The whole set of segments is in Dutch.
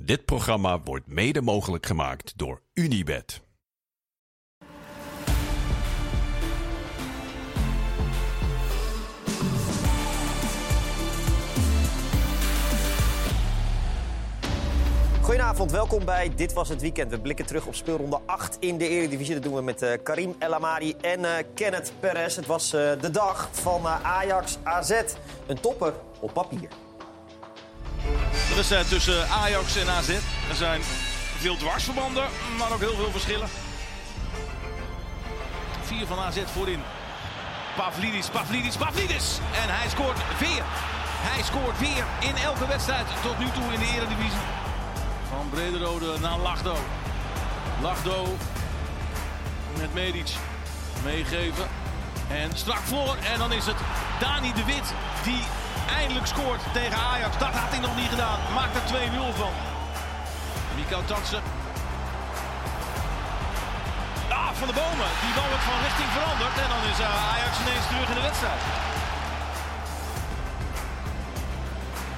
Dit programma wordt mede mogelijk gemaakt door Unibed. Goedenavond, welkom bij Dit Was Het Weekend. We blikken terug op speelronde 8 in de Eredivisie. Dat doen we met eh, Karim El Amari en eh, Kenneth Perez. Het was eh, de dag van Ajax AZ. Een topper op papier. Wedstrijd tussen Ajax en AZ. Er zijn veel dwarsverbanden, maar ook heel veel verschillen. Vier van AZ voorin. Pavlidis, Pavlidis, Pavlidis. En hij scoort weer. Hij scoort weer in elke wedstrijd tot nu toe in de Eredivisie. Van Brederode naar Lachdo. Lachdo met Medic meegeven. En strak voor. En dan is het Dani de Wit die eindelijk scoort tegen Ajax. Dat had hij nog niet gedaan. Maakt er 2-0 van. Miko Tatsen. Ah, van de bomen. Die bal wordt van richting veranderd. En dan is uh, Ajax ineens terug in de wedstrijd.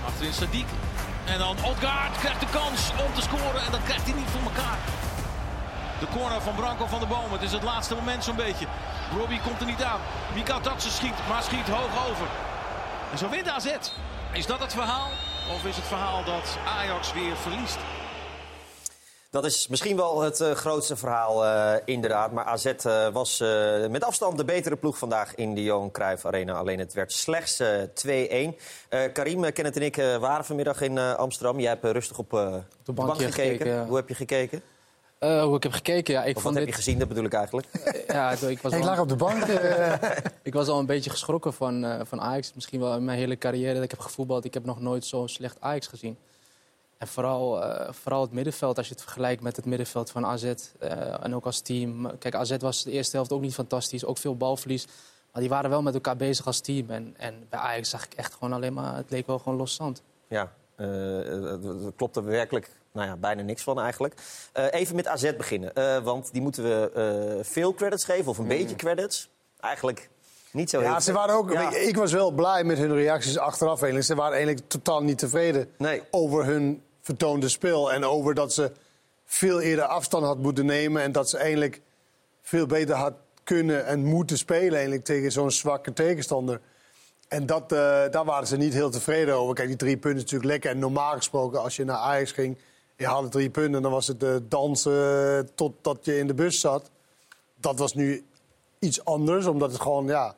Achterin Sadiq. En dan Odgaard krijgt de kans om te scoren. En dat krijgt hij niet voor elkaar. De corner van Branko van de Bomen. Het is het laatste moment zo'n beetje. Robbie komt er niet aan. Mika Tatsen schiet, maar schiet hoog over. En zo wint AZ. Is dat het verhaal? Of is het verhaal dat Ajax weer verliest? Dat is misschien wel het uh, grootste verhaal, uh, inderdaad. Maar AZ uh, was met afstand de betere ploeg vandaag in de Johan Cruijff Arena. Alleen het werd slechts 2-1. Karim, Kenneth en ik waren vanmiddag in Amsterdam. Jij hebt rustig op, de, de bank, gekeken. gekeken ja. Hoe heb je gekeken? Uh, hoe ik heb gekeken, ja. Ik of vond wat dit... heb je gezien, dat bedoel ik eigenlijk? ja, ik, was ik lag op de bank. ik was al een beetje geschrokken van, uh, van Ajax. Misschien wel in mijn hele carrière dat ik heb gevoetbald. Ik heb nog nooit zo slecht Ajax gezien. En vooral, uh, vooral het middenveld, als je het vergelijkt met het middenveld van AZ. en ook als team. Kijk, AZ was de eerste helft ook niet fantastisch. Ook veel balverlies. Maar die waren wel met elkaar bezig als team. En, en bij Ajax zag ik echt gewoon alleen maar... Het leek wel gewoon los zand. Ja, dat klopt er werkelijk nou ja, bijna niks van eigenlijk. Uh, even met AZ beginnen, uh, want die moeten we uh, veel credits geven, of een mm. beetje credits. Eigenlijk niet zo ja, heel ze waren ook, ja. Ik was wel blij met hun reacties achteraf. Eigenlijk. Ze waren eigenlijk totaal niet tevreden nee. over hun vertoonde spel. En over dat ze veel eerder afstand had moeten nemen. En dat ze eigenlijk veel beter had kunnen en moeten spelen eigenlijk tegen zo'n zwakke tegenstander. En dat, daar waren ze niet heel tevreden over. Kijk, die drie punten natuurlijk lekker. En normaal gesproken, als je naar Ajax ging je haalde drie punten en dan was het uh, dansen totdat je in de bus zat. Dat was nu iets anders, omdat het gewoon ja,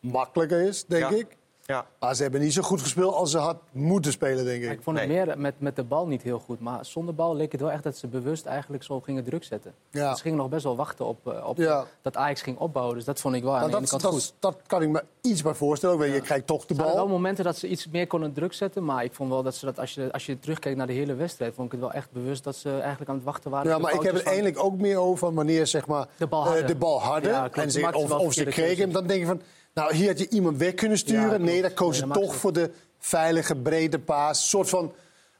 makkelijker is, denk ja. ik. Ja. Maar ze hebben niet zo goed gespeeld als ze had moeten spelen, denk ik. ik vond het Nee. meer met, met de bal niet heel goed. Maar zonder bal leek het wel echt dat ze bewust eigenlijk zo gingen druk zetten. Ja. Ze gingen nog best wel wachten op, eh, op Ja. dat Ajax ging opbouwen. Dus dat vond ik wel aan Maar de ene dat, kant dat, goed. dat kan ik me iets bij voorstellen. Je krijgt toch de Er waren wel bal. momenten dat ze iets meer konden druk zetten. Maar ik vond wel dat ze dat, als je, als je terugkijkt naar de hele wedstrijd, vond ik het wel echt bewust dat ze eigenlijk aan het wachten waren. Ja, maar ik heb het eigenlijk ook meer over van wanneer zeg maar, De bal eh, hadden. de bal hadden. Ja, klopt. en Ze of, of ze kregen hem. Dan denk je van, nou hier had je iemand weg kunnen sturen. Ja, nee, dan koos Nee, toch voor de veilige, brede paas. Een soort van,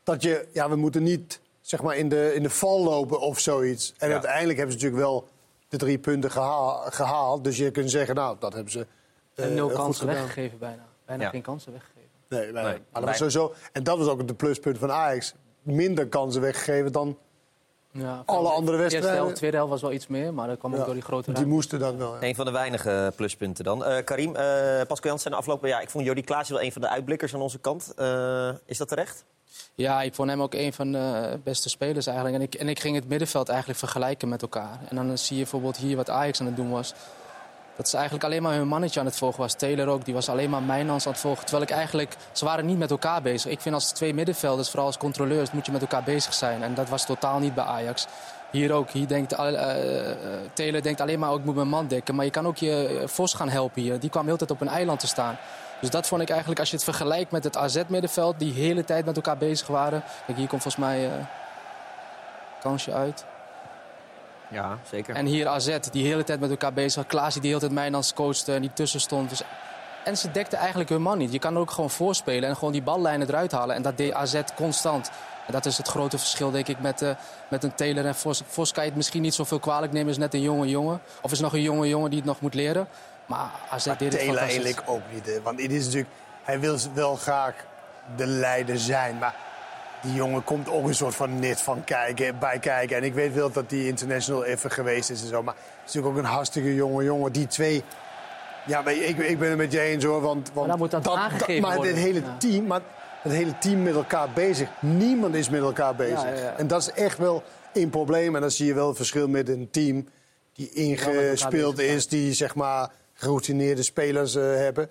dat je, ja, we moeten niet zeg maar, in, de, in de val lopen of zoiets. En Ja. uiteindelijk hebben ze natuurlijk wel de drie punten gehaal- gehaald. Dus je kunt zeggen, nou, dat hebben ze En nul goed kansen gedaan. weggegeven bijna. Bijna Ja. geen kansen weggegeven. Nee, nee, Nee. maar dat was Bij- sowieso, en dat was ook de pluspunt van Ajax. Minder kansen weggegeven dan Ja, Alle andere De eerste wedstrijden? helft, tweede helft was wel iets meer, maar dat kwam ook door die grote die ruimte. moesten dan wel. ja. Een van de weinige pluspunten dan. Eh, Karim, eh Pascal Jansen de afgelopen jaar. Ik vond Jody Klaas wel een van de uitblikkers aan onze kant. Eh, is dat terecht? Ja, ik vond hem ook een van de beste spelers eigenlijk. En ik, en ik ging het middenveld eigenlijk vergelijken met elkaar. En dan zie je bijvoorbeeld hier wat Ajax aan het doen was. Dat ze eigenlijk alleen maar hun mannetje aan het volgen was. Taylor ook, die was alleen maar Mijnans aan het volgen. Terwijl ik eigenlijk, ze waren niet met elkaar bezig. Ik vind als twee middenvelders, vooral als controleurs, moet je met elkaar bezig zijn. En dat was totaal niet bij Ajax. Hier ook. Hier denkt, eh, eh, Taylor denkt alleen maar, oh, ik moet mijn man dekken. Maar je kan ook je eh, Vos gaan helpen hier. Die kwam heel tijd op een eiland te staan. Dus dat vond ik eigenlijk, als je het vergelijkt met het AZ-middenveld... die hele tijd met elkaar bezig waren. Kijk, hier komt volgens mij eh kansje uit. Ja, zeker. En hier AZ, die de hele tijd met elkaar bezig was. Klaas die de hele tijd Mijnans coachte en die tussen stond. Dus... En ze dekten eigenlijk hun man niet. Je kan ook gewoon voorspelen en gewoon die ballijnen eruit halen. En dat deed AZ constant. En dat is het grote verschil, denk ik, met, eh, met een Taylor en Vos. Vos kan je het misschien niet zoveel kwalijk nemen. Is net een jonge jongen. Of is nog een jonge jongen die het nog moet leren. Maar AZ Maar deed het Taylor eigenlijk ook niet. Hè? Want het is natuurlijk, hij wil wel graag de leider zijn. Maar die jongen komt ook een soort van net van kijken, bij kijken. En ik weet wel dat die international even geweest is en zo. Maar het is natuurlijk ook een hartstikke jonge jongen. Die twee... Ja, ik, ik ben het met je eens hoor. Want, want dan moet dat aangegeven maar het hele team... Maar het hele team met elkaar bezig. Niemand is met elkaar bezig. Ja, ja, ja. En dat is echt wel een probleem. En dan zie je wel het verschil met een team die ingespeeld is, die zeg maar geroutineerde spelers eh, hebben.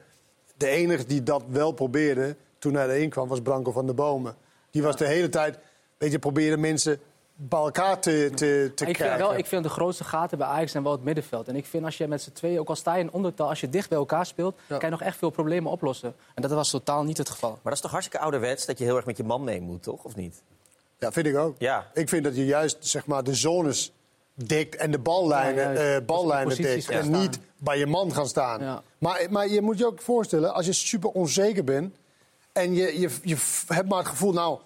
De enige die dat wel probeerde toen hij erin kwam was Branko van der Bomen. Die was de hele tijd, weet je, probeerde mensen bij elkaar te, te, te ik, vind krijgen. wel, ik vind de grootste gaten bij Ajax zijn wel het middenveld. En ik vind als je met z'n tweeën, ook al sta je in ondertal, als je dicht bij elkaar speelt, kan je nog echt veel problemen oplossen. En dat was totaal niet het geval. Maar dat is toch hartstikke ouderwets dat je heel erg met je man mee moet, toch? Of niet? Ja, vind ik ook. Ja. Ik vind dat je juist zeg maar, de zones dekt en de ballijnen, Ja, eh, ballijnen dekt. En niet bij je man gaan staan. Ja. Maar, maar je moet je ook voorstellen, als je super onzeker bent... en je, je, je hebt maar het gevoel, nou,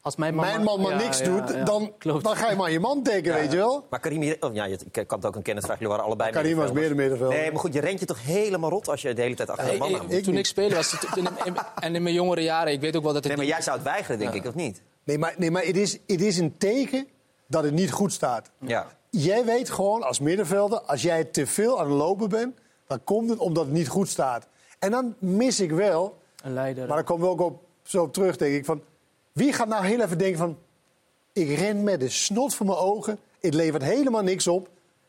Als mijn man, mijn man maar ja, niks ja, doet... ja, Dan, klopt. dan ga je maar je man dekken, weet je wel? Maar Karim, oh, ja, je ik kan het ook een kennisvraag. Jullie waren allebei Karim was meer de middenvelder. Nee, maar goed, je rent je toch helemaal rot als je de hele tijd achter de Ik- man aan moet. toen ik speelde was het in, in- en in mijn jongere jaren, ik weet ook wel dat het Nee, maar niet- jij zou het weigeren, denk ik, of niet? Nee, maar, nee, maar het, is, het is een teken dat het niet goed staat. Ja. Jij weet gewoon als middenvelder, als jij te veel aan het lopen bent... dan komt het omdat het niet goed staat. En dan mis ik wel een leider. Maar daar komen we ook op, zo op terug, denk ik. Van, wie gaat nou heel even denken van... ik ren met de snot voor mijn ogen. Het levert helemaal niks op.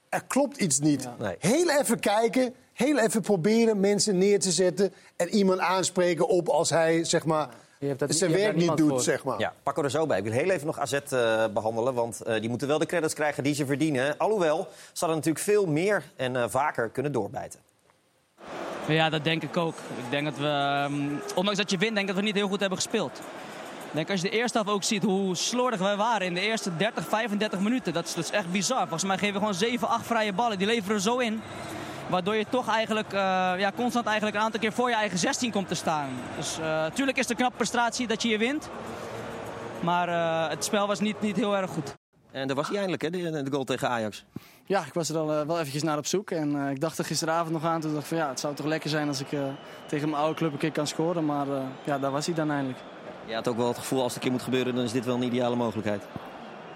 Er klopt iets niet. Nee. Heel even kijken. Heel even proberen mensen neer te zetten. En iemand aanspreken op als hij zeg maar, Je hebt dat- zijn je werk niet doet. voor. Zeg maar. Ja, pakken we er zo bij. Ik wil heel even nog AZ eh, behandelen, want eh, die moeten wel de credits krijgen die ze verdienen. Alhoewel, ze hadden natuurlijk veel meer en eh, vaker kunnen doorbijten. Ja, dat denk ik ook. Ik denk dat we, ehm, ondanks dat je wint, denk ik dat we niet heel goed hebben gespeeld. Ik denk als je de eerste half ook ziet hoe slordig wij waren in de eerste 30, 35 minuten. Dat is, dat is echt bizar. Volgens mij geven we gewoon 7, 8 vrije ballen. Die leveren er zo in. Waardoor je toch eigenlijk eh, ja, constant eigenlijk een aantal keer voor je eigen 16 komt te staan. Dus natuurlijk is het een knappe prestatie dat je hier wint. Maar eh, het spel was niet, niet heel erg goed. En daar was hij eindelijk, hè, de, de goal tegen Ajax. Ja, ik was er al eh, wel eventjes naar op zoek. En eh, ik dacht er gisteravond nog aan. Toen dacht ik van ja, het zou toch lekker zijn als ik eh, tegen mijn oude club een keer kan scoren. Maar eh, ja, daar was hij dan eindelijk. Je had ook wel het gevoel, als het een keer moet gebeuren, dan is dit wel een ideale mogelijkheid.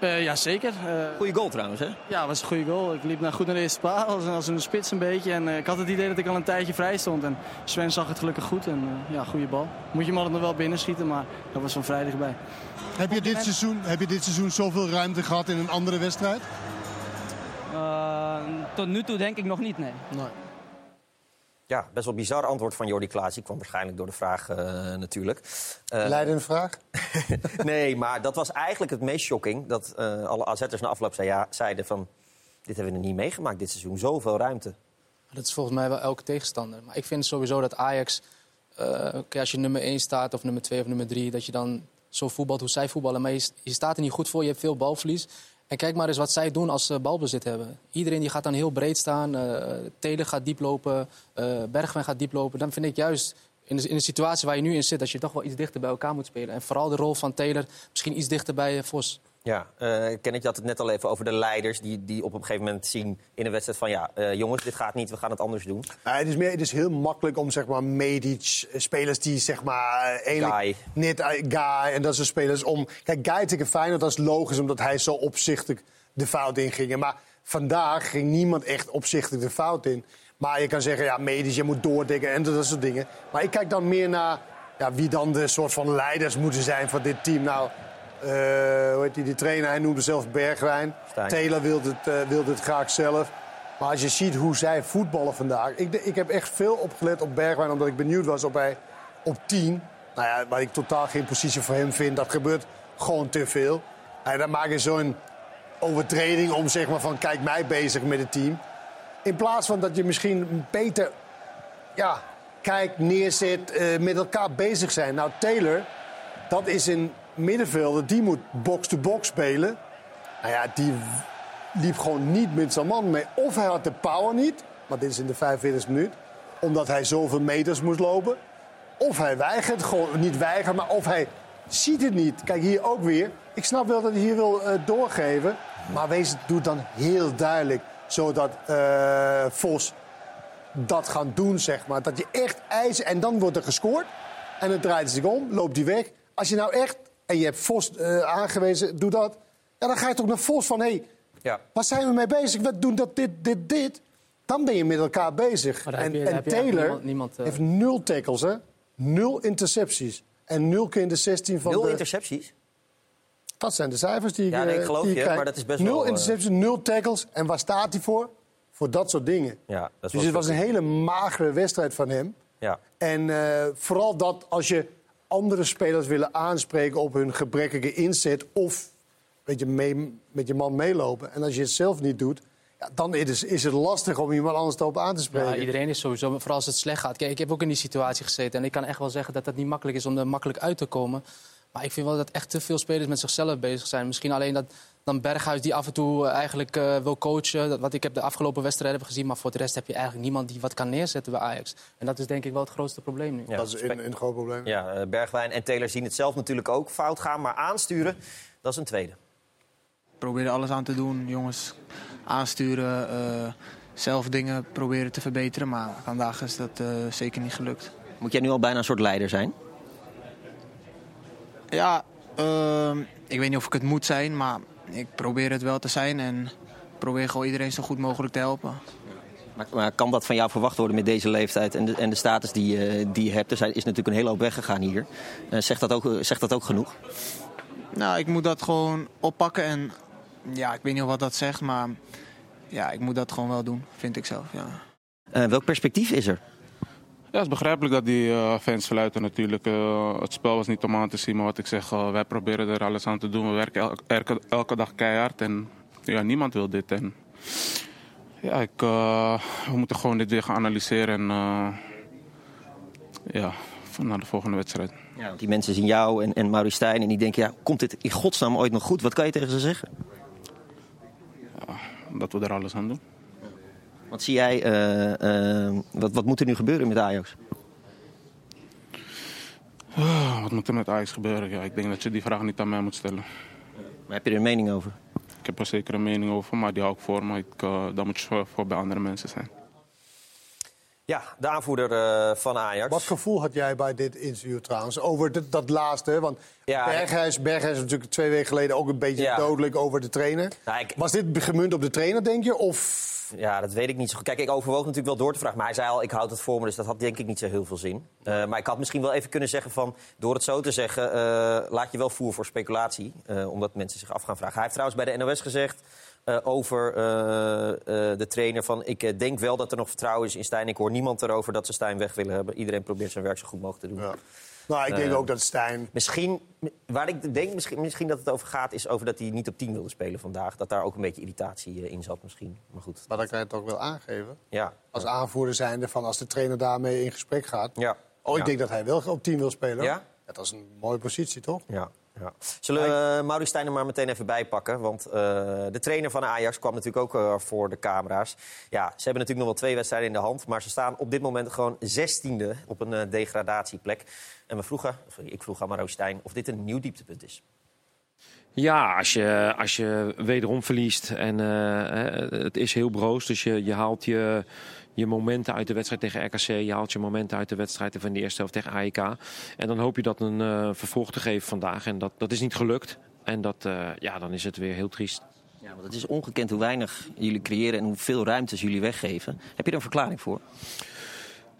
Eh, ja, zeker. Eh, Goeie goal trouwens, hè? ja, het was een goede goal. Ik liep naar goed naar de eerste paal, als, als een spits een beetje. En eh, ik had het idee dat ik al een tijdje vrij stond. En Sven zag het gelukkig goed. En eh, ja, goede bal. Moet je hem altijd nog wel binnenschieten, maar dat was van vrijdag bij. Heb je, dit seizoen, heb je dit seizoen zoveel ruimte gehad in een andere wedstrijd? Eh, tot nu toe denk ik nog niet, nee. Ja, best wel bizar antwoord van Jordi Klaas. Die kwam waarschijnlijk door de vraag eh, natuurlijk. Eh, Leidende vraag? nee, maar dat was eigenlijk het meest shocking. Dat eh, alle AZ'ers na afloop zei, ja, zeiden van... Dit hebben we nog niet meegemaakt dit seizoen. Zoveel ruimte. Dat is volgens mij wel elke tegenstander. Maar ik vind sowieso dat Ajax, eh, als je nummer 1 staat of nummer 2 of nummer 3, dat je dan zo voetbalt hoe zij voetballen. Maar je, je staat er niet goed voor, je hebt veel balverlies. En kijk maar eens wat zij doen als ze balbezit hebben. Iedereen die gaat dan heel breed staan. eh Telen gaat diep lopen, eh Bergwijn gaat diep lopen. Dan vind ik juist in de, in situatie waar je nu in zit... dat je toch wel iets dichter bij elkaar moet spelen. En vooral de rol van Taylor misschien iets dichter bij eh, Vos. Ja, eh Kenneth, je had het net al even over de leiders... die, die op een gegeven moment zien in een wedstrijd van... ja, eh, jongens, dit gaat niet, we gaan het anders doen. Het, is meer, het is heel makkelijk om zeg maar Medic, eh, spelers die zeg maar Guy. net Guy en dat soort spelers om. Kijk, Guy tegen Feyenoord dat is logisch omdat hij zo opzichtig de fout in ging. Maar vandaag ging niemand echt opzichtig de fout in. Maar je kan zeggen, ja, Medic, je moet doordekken en dat soort dingen. Maar ik kijk dan meer naar ja, wie dan de soort van leiders moeten zijn van dit team. Nou, eh, hoe heet die, die trainer, hij noemde zelf Bergwijn. Stijn. Taylor wilde het, eh, wilde het graag zelf. Maar als je ziet hoe zij voetballen vandaag. Ik, ik heb echt veel opgelet op Bergwijn, omdat ik benieuwd was op hij op 10. Nou ja, waar ik totaal geen positie voor hem vind. Dat gebeurt gewoon te veel. En dan maak je zo'n overtreding om zeg maar van kijk mij bezig met het team. In plaats van dat je misschien beter ja, kijkt, neerzet, eh, met elkaar bezig zijn. Nou, Taylor, dat is een middenvelder, die moet box-to-box spelen. Nou ja, die liep gewoon niet met zijn man mee. Of hij had de power niet, maar dit is in de 45 minuut. Omdat hij zoveel meters moest lopen. Of hij weigert, gewoon niet weigert, maar of hij ziet het niet. Kijk, hier ook weer. Ik snap wel dat hij hier wil eh, doorgeven. Maar wees, het dan heel duidelijk. Zodat eh, Vos dat gaan doen, zeg maar. Dat je echt eisen en dan wordt er gescoord. En dan draait hij zich om, loopt hij weg. Als je nou echt en je hebt Vos eh, aangewezen, doe dat. Ja, dan ga je toch naar Vos van, hé, hey, Ja. waar zijn we mee bezig? We doen dat, dit, dit, dit. Dan ben je met elkaar bezig. En je- Taylor niemand- niemand, eh, heeft nul tackles, hè? Nul intercepties. En nul keer in de 16 van Nul de... intercepties. Dat zijn de cijfers die ik, Ja, nee, ik eh, geloof die je, krijg. maar dat is best nul wel, eh, intercepties, nul tackles. En waar staat hij voor? Voor dat soort dingen. Ja, dat is Dus het was een hele magere wedstrijd van hem. Ja. En eh, vooral dat als je andere spelers willen aanspreken op hun gebrekkige inzet... of weet je, mee, met je man meelopen. En als je het zelf niet doet, ja, dan is, is het lastig om iemand anders erop aan te spreken. Ja, iedereen is sowieso, vooral als het slecht gaat. Kijk, ik heb ook in die situatie gezeten. En ik kan echt wel zeggen dat het niet makkelijk is om er makkelijk uit te komen. Maar ik vind wel dat echt te veel spelers met zichzelf bezig zijn. Misschien alleen dat dan Berghuis die af en toe eh, eigenlijk eh, wil coachen. Dat, wat ik heb de afgelopen wedstrijden heb gezien. Maar voor de rest heb je eigenlijk niemand die wat kan neerzetten bij Ajax. En dat is denk ik wel het grootste probleem nu. Ja. dat is een, een groot probleem. Ja, eh, Bergwijn en Taylor zien het zelf natuurlijk ook fout gaan. Maar aansturen, dat is een tweede. probeer er alles aan te doen, jongens aansturen, eh, zelf dingen proberen te verbeteren. Maar vandaag is dat eh, zeker niet gelukt. Moet jij nu al bijna een soort leider zijn? Ja, ehm, ik weet niet of ik het moet zijn, maar ik probeer het wel te zijn. En probeer gewoon iedereen zo goed mogelijk te helpen. Maar, maar kan dat van jou verwacht worden met deze leeftijd en de, en de status die, eh, die je hebt? Er zijn- is natuurlijk een hele hoop weggegaan hier. Eh, zegt, dat ook, zegt dat ook genoeg? Nou, ik moet dat gewoon oppakken. En ja, ik weet niet wat dat zegt, maar ja, ik moet dat gewoon wel doen, vind ik zelf. Ja. Eh, welk perspectief is er? Ja, het is begrijpelijk dat die eh, fans fluiten natuurlijk. Eh, het spel was niet om aan te zien, maar wat ik zeg, eh, wij proberen er alles aan te doen. We werken el- elke, elke dag keihard en ja, niemand wil dit. En, ja, ik, we moeten gewoon dit weer gaan analyseren en ja, naar de volgende wedstrijd. Ja, want die mensen zien jou en, en Maurice Stijn en die denken, ja, komt dit in godsnaam ooit nog goed? Wat kan je tegen ze zeggen? Dat we er alles aan doen. Wat zie jij, eh, eh, wat, wat moet er nu gebeuren met Ajax? Ah, wat moet er met Ajax gebeuren? Ja, ik denk dat je die vraag niet aan mij moet stellen. Maar heb je er een mening over? Ik heb er zeker een mening over, maar die hou ik voor. Maar ik, uh, dat moet voor, voor bij andere mensen zijn. Ja, de aanvoerder uh, van Ajax. Wat gevoel had jij bij dit interview trouwens? Over dat laatste, want Ja, Berghuis, Berghuis is natuurlijk twee weken geleden ook een beetje Ja. dodelijk over de trainer. Nou, ik- Was dit gemunt op de trainer, denk je? Of Ja, dat weet ik niet zo goed. Kijk, ik overwoog natuurlijk wel door te vragen. Maar hij zei al, ik houd het voor me, dus dat had denk ik niet zo heel veel zin. Uh, maar ik had misschien wel even kunnen zeggen van... door het zo te zeggen, uh, laat je wel voer voor speculatie. Uh, omdat mensen zich af gaan vragen. Hij heeft trouwens bij de NOS gezegd... Over de trainer van... ik denk wel dat er nog vertrouwen is in Stijn. Ik hoor niemand erover dat ze Stijn weg willen hebben. Iedereen probeert zijn werk zo goed mogelijk te doen. Ja. Nou, ik denk ook dat Stijn... Misschien, waar ik denk misschien, misschien dat het over gaat... is over dat hij niet op 10 wilde spelen vandaag. Dat daar ook een beetje irritatie in zat misschien. Maar goed. Maar dan kan je het ook wel aangeven. Ja. Als aanvoerder zijnde van als de trainer daarmee in gesprek gaat. Ja. Oh, ik Ja. denk dat hij wel op 10 wil spelen. Ja? Dat is een mooie positie, toch? Ja, ja. Zullen we uh, Maurice Stijn er maar meteen even bij pakken? Want uh, de trainer van Ajax kwam natuurlijk ook uh, voor de camera's. Ja, ze hebben natuurlijk nog wel twee wedstrijden in de hand. Maar ze staan op dit moment gewoon zestiende op een uh, degradatieplek. En we vroegen, sorry, ik vroeg aan Maurice Stijn of dit een nieuw dieptepunt is. Ja, als je, als je wederom verliest en uh, het is heel broos. Dus je, je haalt je, je momenten uit de wedstrijd tegen RKC. Je haalt je momenten uit de wedstrijd van de eerste helft tegen AEK. En dan hoop je dat een uh, vervolg te geven vandaag. En dat, dat is niet gelukt. En dat, uh, ja, dan is het weer heel triest. Ja, want het is ongekend hoe weinig jullie creëren en hoeveel ruimtes jullie weggeven. Heb je er een verklaring voor?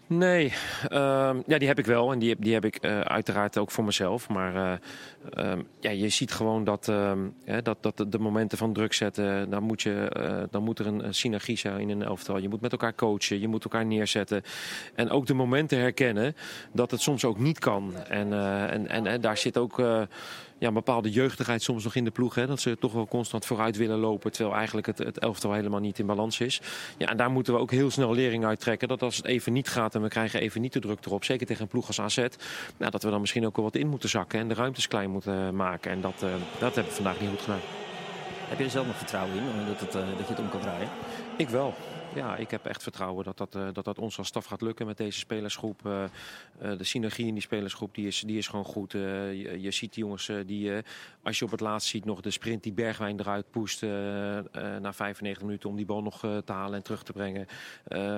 Nee, uh, ja, die heb ik wel. En die, die heb ik uh, uiteraard ook voor mezelf. Maar uh, uh, ja, je ziet gewoon dat, ehm, dat, dat de, momenten van druk zetten... dan moet, je, eh, dan moet er een, synergie zijn in een elftal. Je moet met elkaar coachen, je moet elkaar neerzetten. En ook de momenten herkennen dat het soms ook niet kan. En, eh, en, en, en daar zit ook eh, ja, een bepaalde jeugdigheid soms nog in de ploeg. Hè, dat ze toch wel constant vooruit willen lopen... terwijl eigenlijk het, het elftal helemaal niet in balans is. Ja, en daar moeten we ook heel snel lering uit trekken. Dat als het even niet gaat en we krijgen even niet de druk erop... zeker tegen een ploeg als AZ... Nou, dat we dan misschien ook wel wat in moeten zakken... en de ruimtes klein moeten maken. En dat, uh, dat hebben we vandaag niet goed gedaan. Heb je er zelf nog vertrouwen in eh, dat, het, eh, dat je het om kan draaien? Ik wel. Ja, ik heb echt vertrouwen dat dat, eh, dat, dat ons als staf gaat lukken met deze spelersgroep. Eh, eh, de synergie in die spelersgroep die is, die is gewoon goed. Je, je ziet die jongens die, als je op het laatst ziet, nog de sprint die Bergwijn eruit poest na 95 minuten om die bal nog te halen en terug te brengen.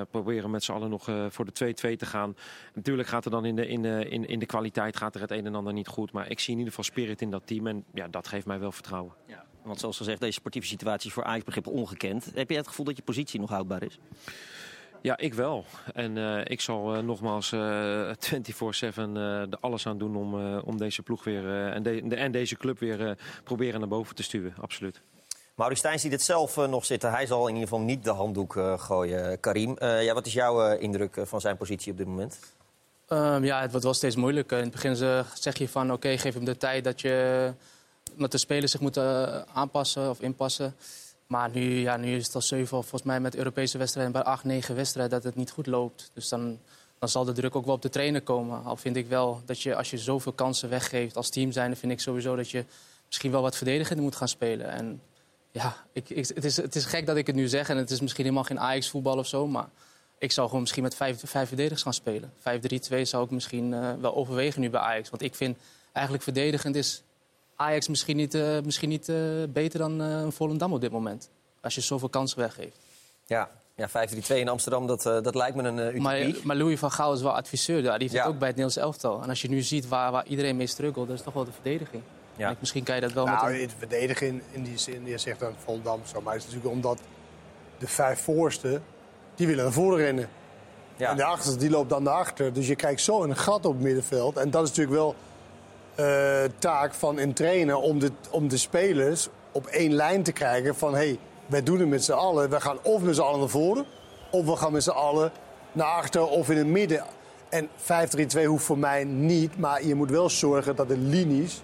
Proberen met z'n allen nog voor de 2-2 te gaan. Natuurlijk gaat er dan in de, in, in, in de kwaliteit gaat er het een en ander niet goed. Maar ik zie in ieder geval spirit in dat team en ja, dat geeft mij wel vertrouwen. Ja. Want zoals gezegd, deze sportieve situatie is voor Ajax begrip ongekend. Heb je het gevoel dat je positie nog houdbaar is? Ja, ik wel. En eh, ik zal eh, nogmaals eh 24-7 eh, er alles aan doen om, eh, om deze ploeg weer eh, en, de, de- en deze club weer eh, proberen naar boven te stuwen. Absoluut. Maurice Stijn ziet het zelf nog zitten. Hij zal in ieder geval niet de handdoek eh, gooien, Karim. Eh, ja, wat is jouw eh, indruk van zijn positie op dit moment? Ehm, ja, het wordt wel steeds moeilijker. In het begin ze- zeg je van oké, geef hem de tijd dat, je, dat de spelers zich moeten eh, aanpassen of inpassen. Maar nu, ja, nu is het al zeven, volgens mij met Europese wedstrijden, bij acht, negen wedstrijden, dat het niet goed loopt. Dus dan, dan zal de druk ook wel op de trainer komen. Al vind ik wel dat je, als je zoveel kansen weggeeft als team zijn, dan vind ik sowieso dat je misschien wel wat verdedigender moet gaan spelen. En ja, ik- het, is, het is gek dat ik het nu zeg en het is misschien helemaal geen Ajax-voetbal of zo, maar ik zou gewoon misschien met vijf, vijf verdedigers gaan spelen. 5-3-2 zou ik misschien eh, wel overwegen nu bij Ajax. Want ik vind eigenlijk verdedigend is Ajax misschien niet, eh, misschien niet eh, beter dan eh, een Volendam op dit moment. Als je zoveel kansen weggeeft. Ja, ja 5-3-2 in Amsterdam, dat, eh, dat lijkt me een uh, Maar, utopie. maar Louis van Gaal is wel adviseur. daar. Die zit Ja. ook bij het Nederlands elftal. En als je nu ziet waar, waar iedereen mee struggelt, dat is toch wel de verdediging. Ja. En misschien kan je dat wel Nou, met een... in het verdedigen in die zin, je zegt dan Volendam zo. Maar het is natuurlijk omdat de vijf voorste, die willen naar voren rennen. Ja. En de achterste, die loopt dan naar achter. Dus je krijgt zo een gat op het middenveld. En dat is natuurlijk wel eh, taak van een trainer om de, om de spelers op één lijn te krijgen. Van, hé, hey, wij doen het met z'n allen. We gaan of met z'n allen naar voren, of we gaan met z'n allen naar achter of in het midden. En 5-3-2 hoeft voor mij niet, maar je moet wel zorgen dat de linies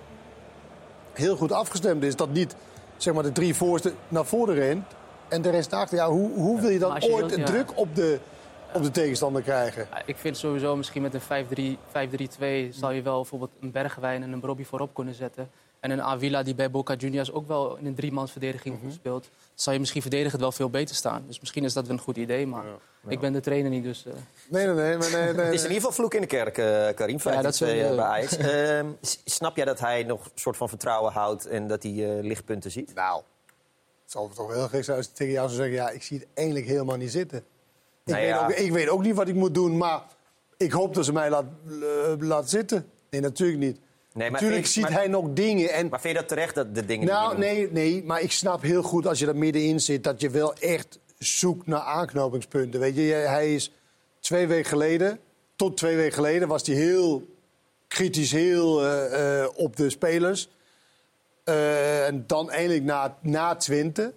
heel goed afgestemd is. Dat niet zeg maar, de drie voorste naar voren rent en de rest naar achter. Ja, hoe, hoe wil je dan ooit wilt, ja. druk op de, op de tegenstander krijgen? Ja, Ik vind sowieso misschien met een 5-3 5-3-2 zal je wel bijvoorbeeld een Bergwijn en een Brobby voorop kunnen zetten. En een Avila die bij Boca Juniors ook wel in een driemansverdediging Mhm. speelt. Zal je misschien verdedigend wel veel beter staan. Dus misschien is dat wel een goed idee, maar ik ben de trainer niet, dus... eh, Nee, nee, nee. Maar nee, nee, Het is in ieder geval vloek in de kerk, eh Karim, 5-3-2 Ja, dat eh, sowieso. bij Ajax. Ehm, snap jij dat hij nog een soort van vertrouwen houdt en dat hij eh, lichtpunten ziet? Nou, het zal toch wel heel gek zijn als ik tegen jou zou zeggen... ja, ik zie het eigenlijk helemaal niet zitten. Ik, Nou weet, ja. ook, ik weet ook niet wat ik moet doen, maar ik hoop dat ze mij laat, eh, laat zitten. Nee, natuurlijk niet. Nee, maar natuurlijk ziet maar- hij nog dingen en... Maar vind je dat terecht, dat de dingen Nou, nee, nee, maar ik snap heel goed als je er middenin zit... dat je wel echt zoekt naar aanknopingspunten. Weet je, hij is twee weken geleden... tot twee weken geleden was hij heel kritisch, heel eh, eh, op de spelers. En dan eindelijk na, na Twente...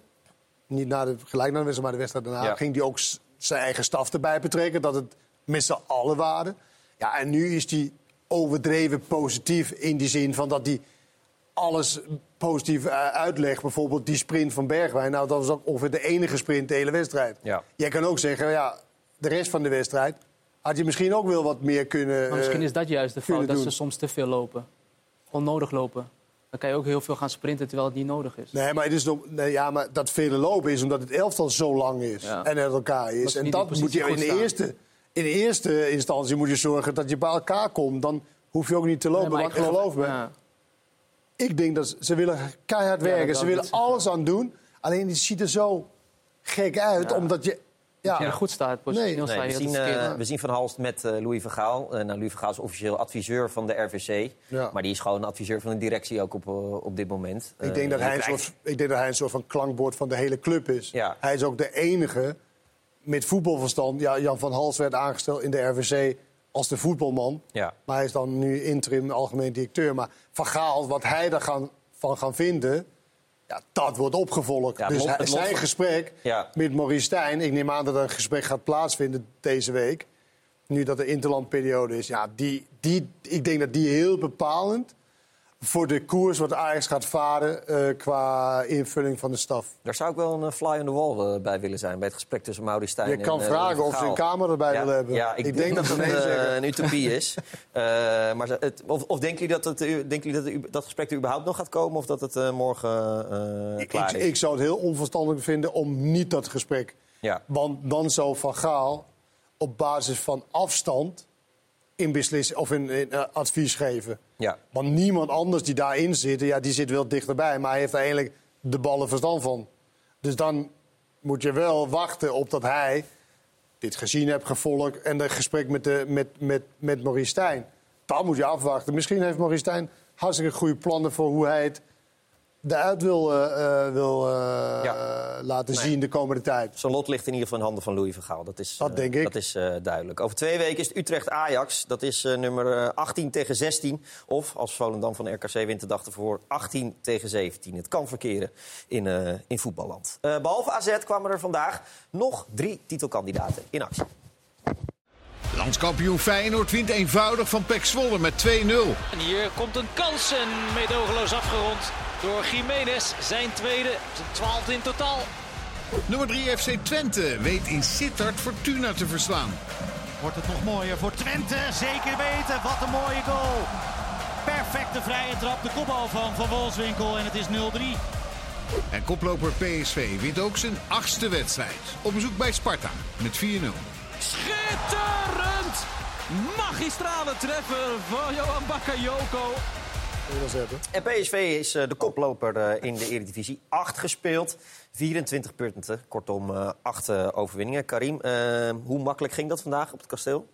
niet na de, gelijk na de wedstrijd, maar de wedstrijd daarna... Ja. ging hij ook zijn eigen staf erbij betrekken... dat het met z'n allen waren. Ja, en nu is hij overdreven positief in die zin van dat hij alles positief eh, uitlegt. Bijvoorbeeld die sprint van Bergwijn. Nou, dat was ook ongeveer de enige sprint de hele wedstrijd. Ja. Jij kan ook zeggen, ja, de rest van de wedstrijd had je misschien ook wel wat meer kunnen. Maar misschien eh, is dat juist de fout, dat ze soms te veel lopen. Onnodig lopen. Dan kan je ook heel veel gaan sprinten terwijl het niet nodig is. Nee, maar, het is nog, nee, ja, maar dat vele lopen is omdat het elftal zo lang is Ja. en uit elkaar is. En dat moet je in de, eerste, in de eerste instantie moet je zorgen dat je bij elkaar komt. Dan hoef je ook niet te lopen. Nee, maar want ik geloof- me, ja. ik denk dat ze, willen keihard werken. Ze willen alles aan doen. Alleen die ziet er zo gek uit, omdat je... Ja, je er goed staat, positioneel Nee, we, zien, eh, we zien Van Halst met eh, Louis van Gaal. Eh, nou, Louis van Gaal is officieel adviseur van de RVC. Ja. Maar die is gewoon adviseur van de directie ook op, op dit moment. ik, denk dat hij een krijgt- soort, ik denk dat hij een soort van klankbord van de hele club is. Ja. Hij is ook de enige met voetbalverstand. Ja, Jan van Hals werd aangesteld in de RVC als de voetbalman. Ja. Maar hij is dan nu interim algemeen directeur. Maar Van Gaal, wat hij daar gaan, van gaan vinden... Ja, dat wordt opgevolgd. Ja, dus hij- het zijn gesprek Ja. met Maurice Stijn... ik neem aan dat er een gesprek gaat plaatsvinden deze week... nu dat de interlandperiode is. Ja, die, die, ik denk dat die heel bepalend voor de koers wat Ajax gaat varen eh, qua invulling van de staf. Daar zou ik wel een eh, fly on the wall eh, bij willen zijn. Bij het gesprek tussen Mauri Stijn Je en kan eh, vragen of ze een kamer erbij Ja, willen hebben. Ja, ik, denk dat het een, utopie is. Maar het, of, of denken jullie dat, het, denken jullie dat het, dat gesprek er überhaupt nog gaat komen? Of dat het morgen klaar ik, is? ik zou het heel onverstandig vinden om niet dat gesprek. Ja. Want dan zou Van Gaal op basis van afstand in beslissen of in, in, eh, advies geven. Ja. Want niemand anders die daarin zit, ja, die zit wel dichterbij, maar hij heeft er eigenlijk de ballen verstand van. Dus dan moet je wel wachten op dat hij dit gezien hebt, gevolgd en het gesprek met, de, met, met, met Maurice Stijn. Dan moet je afwachten. Misschien heeft Maurice Stijn hartstikke goede plannen voor hoe hij het eruit wil, eh, eh, wil eh, laten Nee. zien de komende tijd. Zijn lot ligt in ieder geval in handen van Louis van Gaal. Dat is, Dat denk ik. Dat is eh, duidelijk. Over twee weken is het Utrecht-Ajax. Dat is eh, nummer eh, 18 tegen 16. Of, als Volendam van RKC wint de dag ervoor, 18 tegen 17. Het kan verkeren in, eh, in voetballand. Eh, behalve AZ kwamen er vandaag nog drie titelkandidaten in actie. Landskampioen Feyenoord wint eenvoudig van Pek Zwolle met 2-0. En hier komt een kans en meedogenloos afgerond door Jiménez. Zijn tweede, zijn twaalfde in totaal. Nummer 3 FC Twente weet in Sittard Fortuna te verslaan. Wordt het nog mooier voor Twente? Zeker weten. Wat een mooie goal. Perfecte vrije trap. De kopbal van Van Wolfswinkel en het is 0-3. En koploper PSV wint ook zijn achtste wedstrijd. Op bezoek bij Sparta met 4-0. Schitterend! Magistrale treffer van Johan Bakayoko. En PSV is eh, de koploper eh, in de Eredivisie. 8 gespeeld, 24 punten. Kortom, eh 8 overwinningen. Karim, eh, hoe makkelijk ging dat vandaag op het kasteel?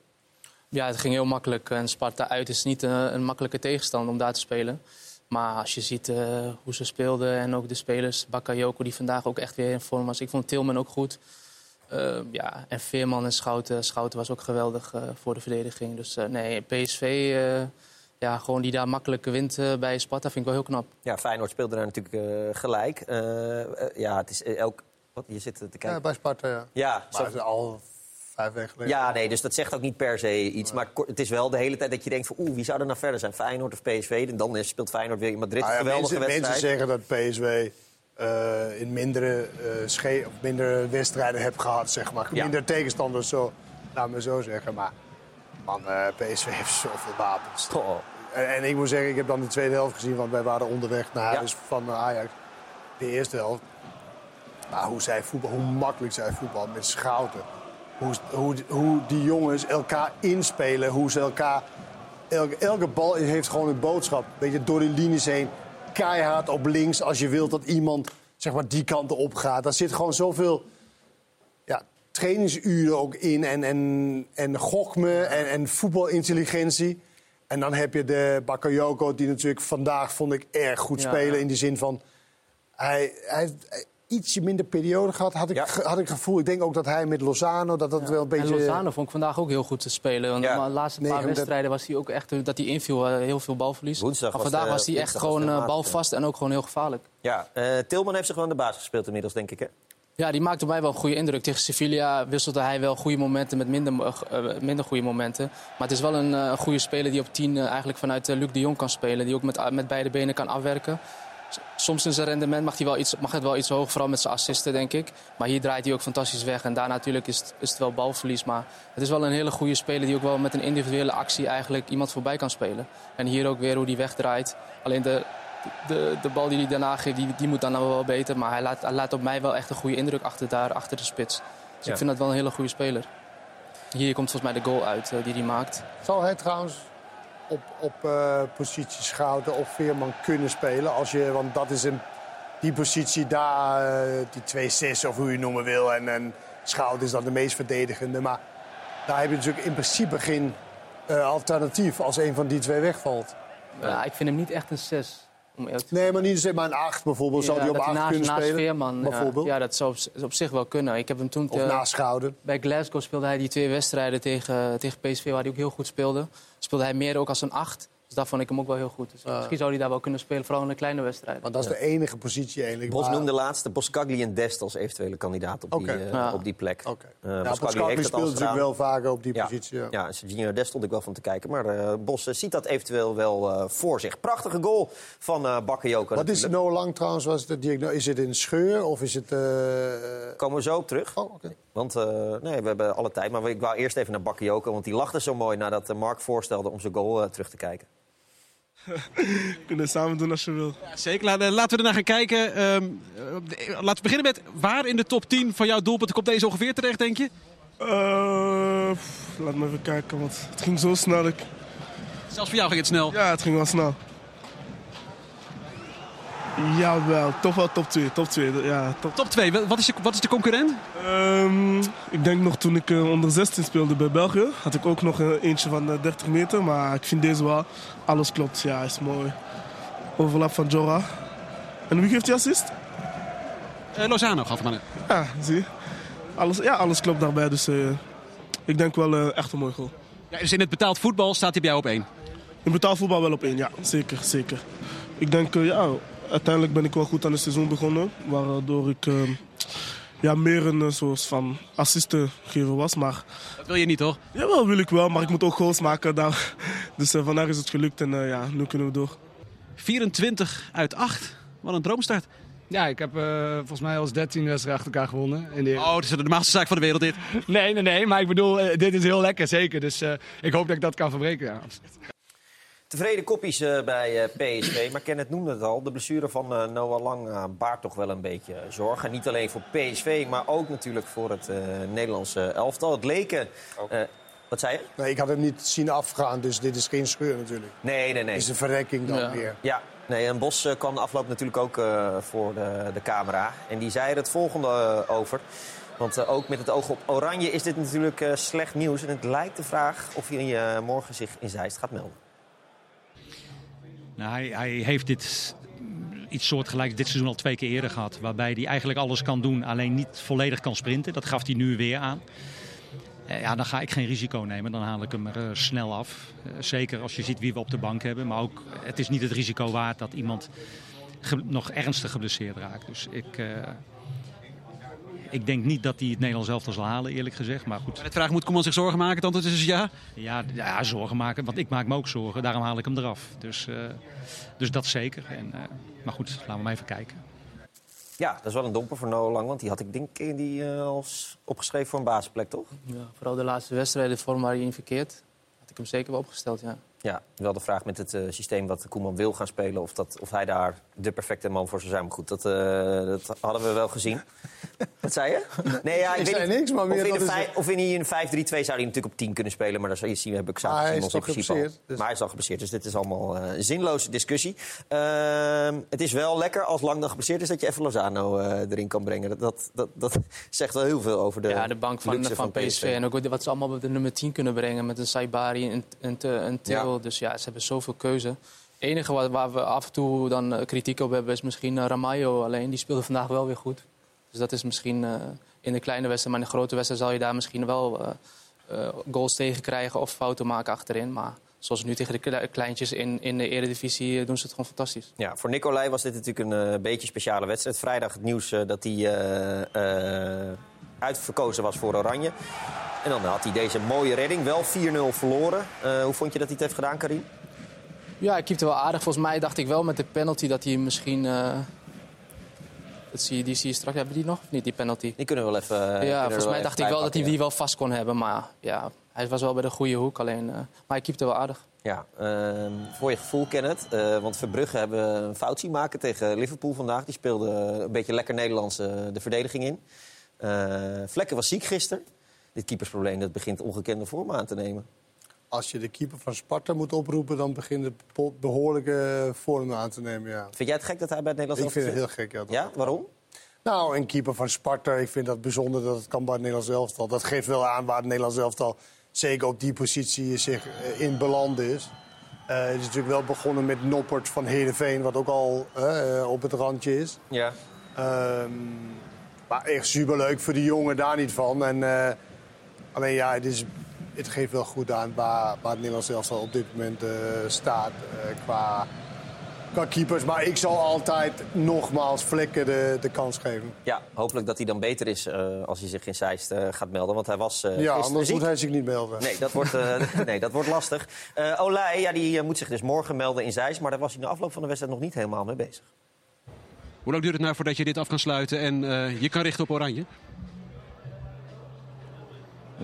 Ja, het ging heel makkelijk. En Sparta uit is niet een, een makkelijke tegenstander om daar te spelen. Maar als je ziet eh, hoe ze speelden en ook de spelers, Bakayoko die vandaag ook echt weer in vorm was. Ik vond Tilman ook goed. Eh, ja, en Veerman en Schouten. Schouten was ook geweldig eh, voor de verdediging. Dus eh, nee, PSV, eh, ja, gewoon die daar makkelijk wint eh, bij Sparta, vind ik wel heel knap. Ja, Feyenoord speelde daar natuurlijk eh, gelijk. Eh, ja, het is elk... Wat, je zit te kijken. Ja, bij Sparta, ja. Ja, Maar zo- ze al vijf weken geleden. Ja, nee, dus dat zegt ook niet per se iets. Maar het is wel de hele tijd dat je denkt van... oeh, wie zou er nou verder zijn? Feyenoord of PSV? En dan speelt Feyenoord weer in Madrid. Ja, geweldige mensen, wedstrijd. mensen zeggen dat PSV eh, in mindere, eh, sche- of mindere wedstrijden heeft gehad, zeg maar. Ja. Minder tegenstanders, zo, laat me zo zeggen. Maar man, eh, PSV heeft zoveel wapens. En, en ik moet zeggen, ik heb dan de tweede helft gezien, want wij waren onderweg naar huis van eh, Ajax. De eerste helft. Maar hoe zij voetbal, hoe makkelijk zij voetbal met Schouten. Hoe, hoe, hoe die jongens elkaar inspelen, hoe ze elkaar... Elke, elke bal heeft gewoon een boodschap. Weet je, door die linies heen, keihard op links. Als je wilt dat iemand zeg maar, die kant op gaat. Daar zit gewoon zoveel trainingsuren ook in. En, en, en gokme en, en voetbalintelligentie. En dan heb je de Bakayoko, die natuurlijk vandaag vond ik erg goed Ja, spelen. ja. In de zin van, hij, hij heeft ietsje minder periode gehad, had ik, ge- had ik het gevoel. Ik denk ook dat hij met Lozano, dat dat wel een beetje... En Lozano vond ik vandaag ook heel goed te spelen. Want Ja. de laatste paar wedstrijden was hij ook echt eh, dat hij inviel, eh, heel veel balverlies. Woensdag maar was vandaag de- was hij echt was gewoon eh, balvast en ook gewoon heel gevaarlijk. Ja, eh, Tilman heeft zich wel in de basis gespeeld inmiddels, denk ik, hè? Ja, die maakte op mij wel een goede indruk. Tegen Sevilla wisselde hij wel goede momenten met minder, eh, minder goede momenten. Maar het is wel een eh, goede speler die op 10 eh, eigenlijk vanuit eh, Luc de Jong kan spelen. Die ook met, met beide benen kan afwerken. Soms in zijn rendement mag, hij wel iets, mag het wel iets hoger, vooral met zijn assisten, denk ik. Maar hier draait hij ook fantastisch weg. En daar natuurlijk is het, is het wel balverlies. Maar het is wel een hele goede speler die ook wel met een individuele actie eigenlijk iemand voorbij kan spelen. En hier ook weer hoe hij wegdraait. Alleen de, de, de bal die hij daarna geeft, die, die moet dan wel beter. Maar hij laat, hij laat op mij wel echt een goede indruk achter, daar, achter de spits. Dus Ja. ik vind dat wel een hele goede speler. Hier komt volgens mij de goal uit eh, die hij maakt. Zou hij trouwens op, op eh, positie Schouten of Veerman kunnen spelen? Als je, want dat is een, die positie daar, eh, die 2-6 of hoe je het noemen wil. En, en Schouten is dan de meest verdedigende. Maar daar heb je natuurlijk in principe geen eh, alternatief als een van die twee wegvalt. Ja, ik vind hem niet echt een 6. Nee, maar niet zeg maar een 8 bijvoorbeeld. Zou die op dat 8 naast, kunnen naast spelen? Veerman, bijvoorbeeld? Ja, dat zou op, op zich wel kunnen. Ik heb hem toen... Of naast Schouten. Bij Glasgow speelde hij die twee wedstrijden tegen, tegen PSV, waar hij ook heel goed speelde. Speelde hij meer ook als een 8. Dus daar vond ik hem ook wel heel goed. Dus misschien zou hij daar wel kunnen spelen, vooral in een kleine wedstrijd. Want dat is de enige positie eigenlijk. Bos waar- noemde laatste Boskagli en Dest als eventuele kandidaat op, die, eh, Ja. op die plek. Eh, Ja, Boskagli het speelt natuurlijk wel vaker op die Ja. positie. Ja. Ja, Serginho Dest stond ik wel van te kijken. Maar eh, Bos eh, ziet dat eventueel wel eh, voor zich. Prachtige goal van eh Bakayoko Wat is er nou lang trouwens? Was de diagno- is het een scheur of is het... eh, Komen we zo op terug. Oh, oké. Want eh, nee, we hebben alle tijd. Maar ik wou eerst even naar Bakayoko. Want die lachte zo mooi nadat eh, Mark voorstelde om zijn goal eh, terug te kijken. kunnen het samen doen als je wil. Zeker, laten laten we ernaar gaan kijken. Ehm, eh, laten we beginnen met waar in de top 10 van jouw doelpunten komt deze ongeveer terecht, denk je? Eh, pff, laat me even kijken, want het ging zo snel. Ik... Zelfs voor jou ging het snel. Ja, het ging wel snel. Jawel, toch wel top 2. Top 2, ja, top. Top 2, wat is de, wat is de concurrent? Ehm, ik denk nog toen ik eh, onder 16 speelde bij België, had ik ook nog eh, eentje van eh, 30 meter. Maar ik vind deze wel, alles klopt. Ja, is mooi. Overlap van Jora. En wie geeft die assist? Eh, Lozano gaf hem aan. Ja, zie. Alles, ja, alles klopt daarbij. Dus eh, ik denk wel eh, echt een mooi goal. Ja, dus in het betaald voetbal staat hij bij jou op één. In betaalvoetbal wel op één, ja. Zeker, zeker. Ik denk, eh, ja, uiteindelijk ben ik wel goed aan het seizoen begonnen. Waardoor ik eh, ja, meer een eh, soort van assistengever was. Maar Dat wil je niet, toch? jawel, wil ik wel. Maar ik moet ook goals maken. Daar. Dus eh, vandaag is het gelukt en eh, ja, nu kunnen we door. 24 uit 8. Wat een droomstart. Ja, ik heb eh, volgens mij als 13 wedstrijden achter elkaar gewonnen. In de... Oh, het is de normaalste zaak van de wereld dit. Nee, nee, nee. Maar ik bedoel, dit is heel lekker, zeker. Dus eh, ik hoop dat ik dat kan verbreken. Ja. Tevreden koppies eh, bij eh, PSV, maar Kenneth noemde het al. De blessure van eh, Noah Lang baart toch wel een beetje zorgen. Niet alleen voor PSV, maar ook natuurlijk voor het eh, Nederlandse elftal. Het leken... eh, wat zei je? Nee, ik had hem niet zien afgaan, dus dit is geen scheur natuurlijk. Nee, nee, nee. Het is een verrekking dan Ja. weer. Ja, nee, en Bos kwam de afloop natuurlijk ook eh, voor de, de camera. En die zei er het volgende over. Want ook met het oog op Oranje is dit natuurlijk eh, slecht nieuws. En het lijkt de vraag of hij morgen zich in Zeist gaat melden. Nou, hij, hij heeft dit iets soortgelijks dit seizoen al twee keer eerder gehad. Waarbij hij eigenlijk alles kan doen, alleen niet volledig kan sprinten. Dat gaf hij nu weer aan. Eh, Ja, dan ga ik geen risico nemen. Dan haal ik hem er eh, snel af. Eh, zeker als je ziet wie we op de bank hebben. Maar ook, het is niet het risico waard dat iemand nog ernstig geblesseerd raakt. Dus ik, ik denk niet dat hij het Nederlands elftal zal halen, eerlijk gezegd. Maar goed. Het vraag moet Koeman zich zorgen maken. Het antwoord is dus ja. Ja, ja, zorgen maken. Want ik maak me ook zorgen. Daarom haal ik hem eraf. Dus, eh, dus dat zeker. En, eh, maar goed, laten we maar even kijken. Ja, dat is wel een domper voor Noah Lang. Want die had ik denk ik die eh, als opgeschreven voor een basisplek, toch? Ja, vooral de laatste wedstrijden, de vorm waar hij in verkeert, had ik hem zeker wel opgesteld, ja. Ja, wel de vraag met het eh, systeem wat Koeman wil gaan spelen... Of, dat, of hij daar de perfecte man voor zou zijn. Maar goed, dat, eh, dat hadden we wel gezien. Wat zei je? Nee, ja, Ik weet zei niet. niks, maar meer of, in dat een of in een 5-3-2 zou hij natuurlijk op 10 kunnen spelen. Maar dat zou je zien, heb ik Maar zaterdag hij in principe al. geblesseerd, dus- Maar hij is al geblesseerd, dus dit is allemaal eh, zinloze discussie. Ehm, het is wel lekker als Lang dan geblesseerd is... dat je even Lozano eh, erin kan brengen. Dat, dat, dat, dat zegt wel heel veel over de ja, de bank van, luxe van, PSV. En ook wat ze allemaal op de nummer 10 kunnen brengen met een Saibari en, en, Te- en Til. Ja. Dus ja, ze hebben zoveel keuze. Het enige waar, waar we af en toe dan eh, kritiek op hebben is misschien uh, Ramayo. Alleen die speelde vandaag wel weer goed. Dus dat is misschien eh, in de kleine wedstrijd. Maar in de grote wedstrijd zal je daar misschien wel eh, eh, goals tegen krijgen of fouten maken achterin. Maar zoals nu tegen de kle- kleintjes in, in de eredivisie eh, doen ze het gewoon fantastisch. Ja, voor Nicolai was dit natuurlijk een eh, beetje speciale wedstrijd. Vrijdag het nieuws eh, dat hij eh, eh, uitverkozen was voor Oranje. En dan had hij deze mooie redding. Wel 4-0 verloren. Eh, hoe vond je dat hij het heeft gedaan, Karim? Ja, ik keepte wel aardig. Volgens mij dacht ik wel met de penalty dat hij misschien... dat zie je, die zie je straks. Hebben die nog of niet, die penalty? Die kunnen we wel even... eh, ja, volgens mij dacht ik wel dat hij die wel vast kon hebben. Maar ja, hij was wel bij de goede hoek. Alleen, maar hij keepte wel aardig. Ja, ehm, voor je gevoel, Kenneth. eh want Verbrugge hebben een fout zien maken tegen Liverpool vandaag. Die speelde een beetje lekker Nederlands de verdediging in. Eh, Vlekken was ziek gisteren. Dit keepersprobleem dat begint ongekende vorm aan te nemen. Als je de keeper van Sparta moet oproepen, dan begint het behoorlijke vorm aan te nemen. Ja. Vind jij het gek dat hij bij het Nederlands Ik vind het elftal heel gek. Ja? Ja, waarom? Nou, een keeper van Sparta, ik vind dat bijzonder dat het kan bij het Nederlands elftal. Dat geeft wel aan waar het Nederlands elftal zeker op die positie zich eh, in beland is. Eh, het is natuurlijk wel begonnen met Noppert van Heerenveen, wat ook al op het randje is. Ja. Ehm, maar echt superleuk voor die jongen, daar niet van. En, eh, alleen ja, het is het geeft wel goed aan waar, waar het Nederlands elftal op dit moment eh, staat eh, qua, qua keepers. Maar ik zal altijd nogmaals Vlekken de, de kans geven. Ja, hopelijk dat hij dan beter is als hij zich in Zeist gaat melden. Want hij was eh ja, anders ziek. moet hij zich niet melden. Nee, dat wordt, nee, dat wordt lastig. Olij, ja, die moet zich dus morgen melden in Zeist. Maar daar was hij na afloop van de wedstrijd nog niet helemaal mee bezig. Hoe lang duurt het nou voordat je dit af kan sluiten en eh, je kan richten op Oranje?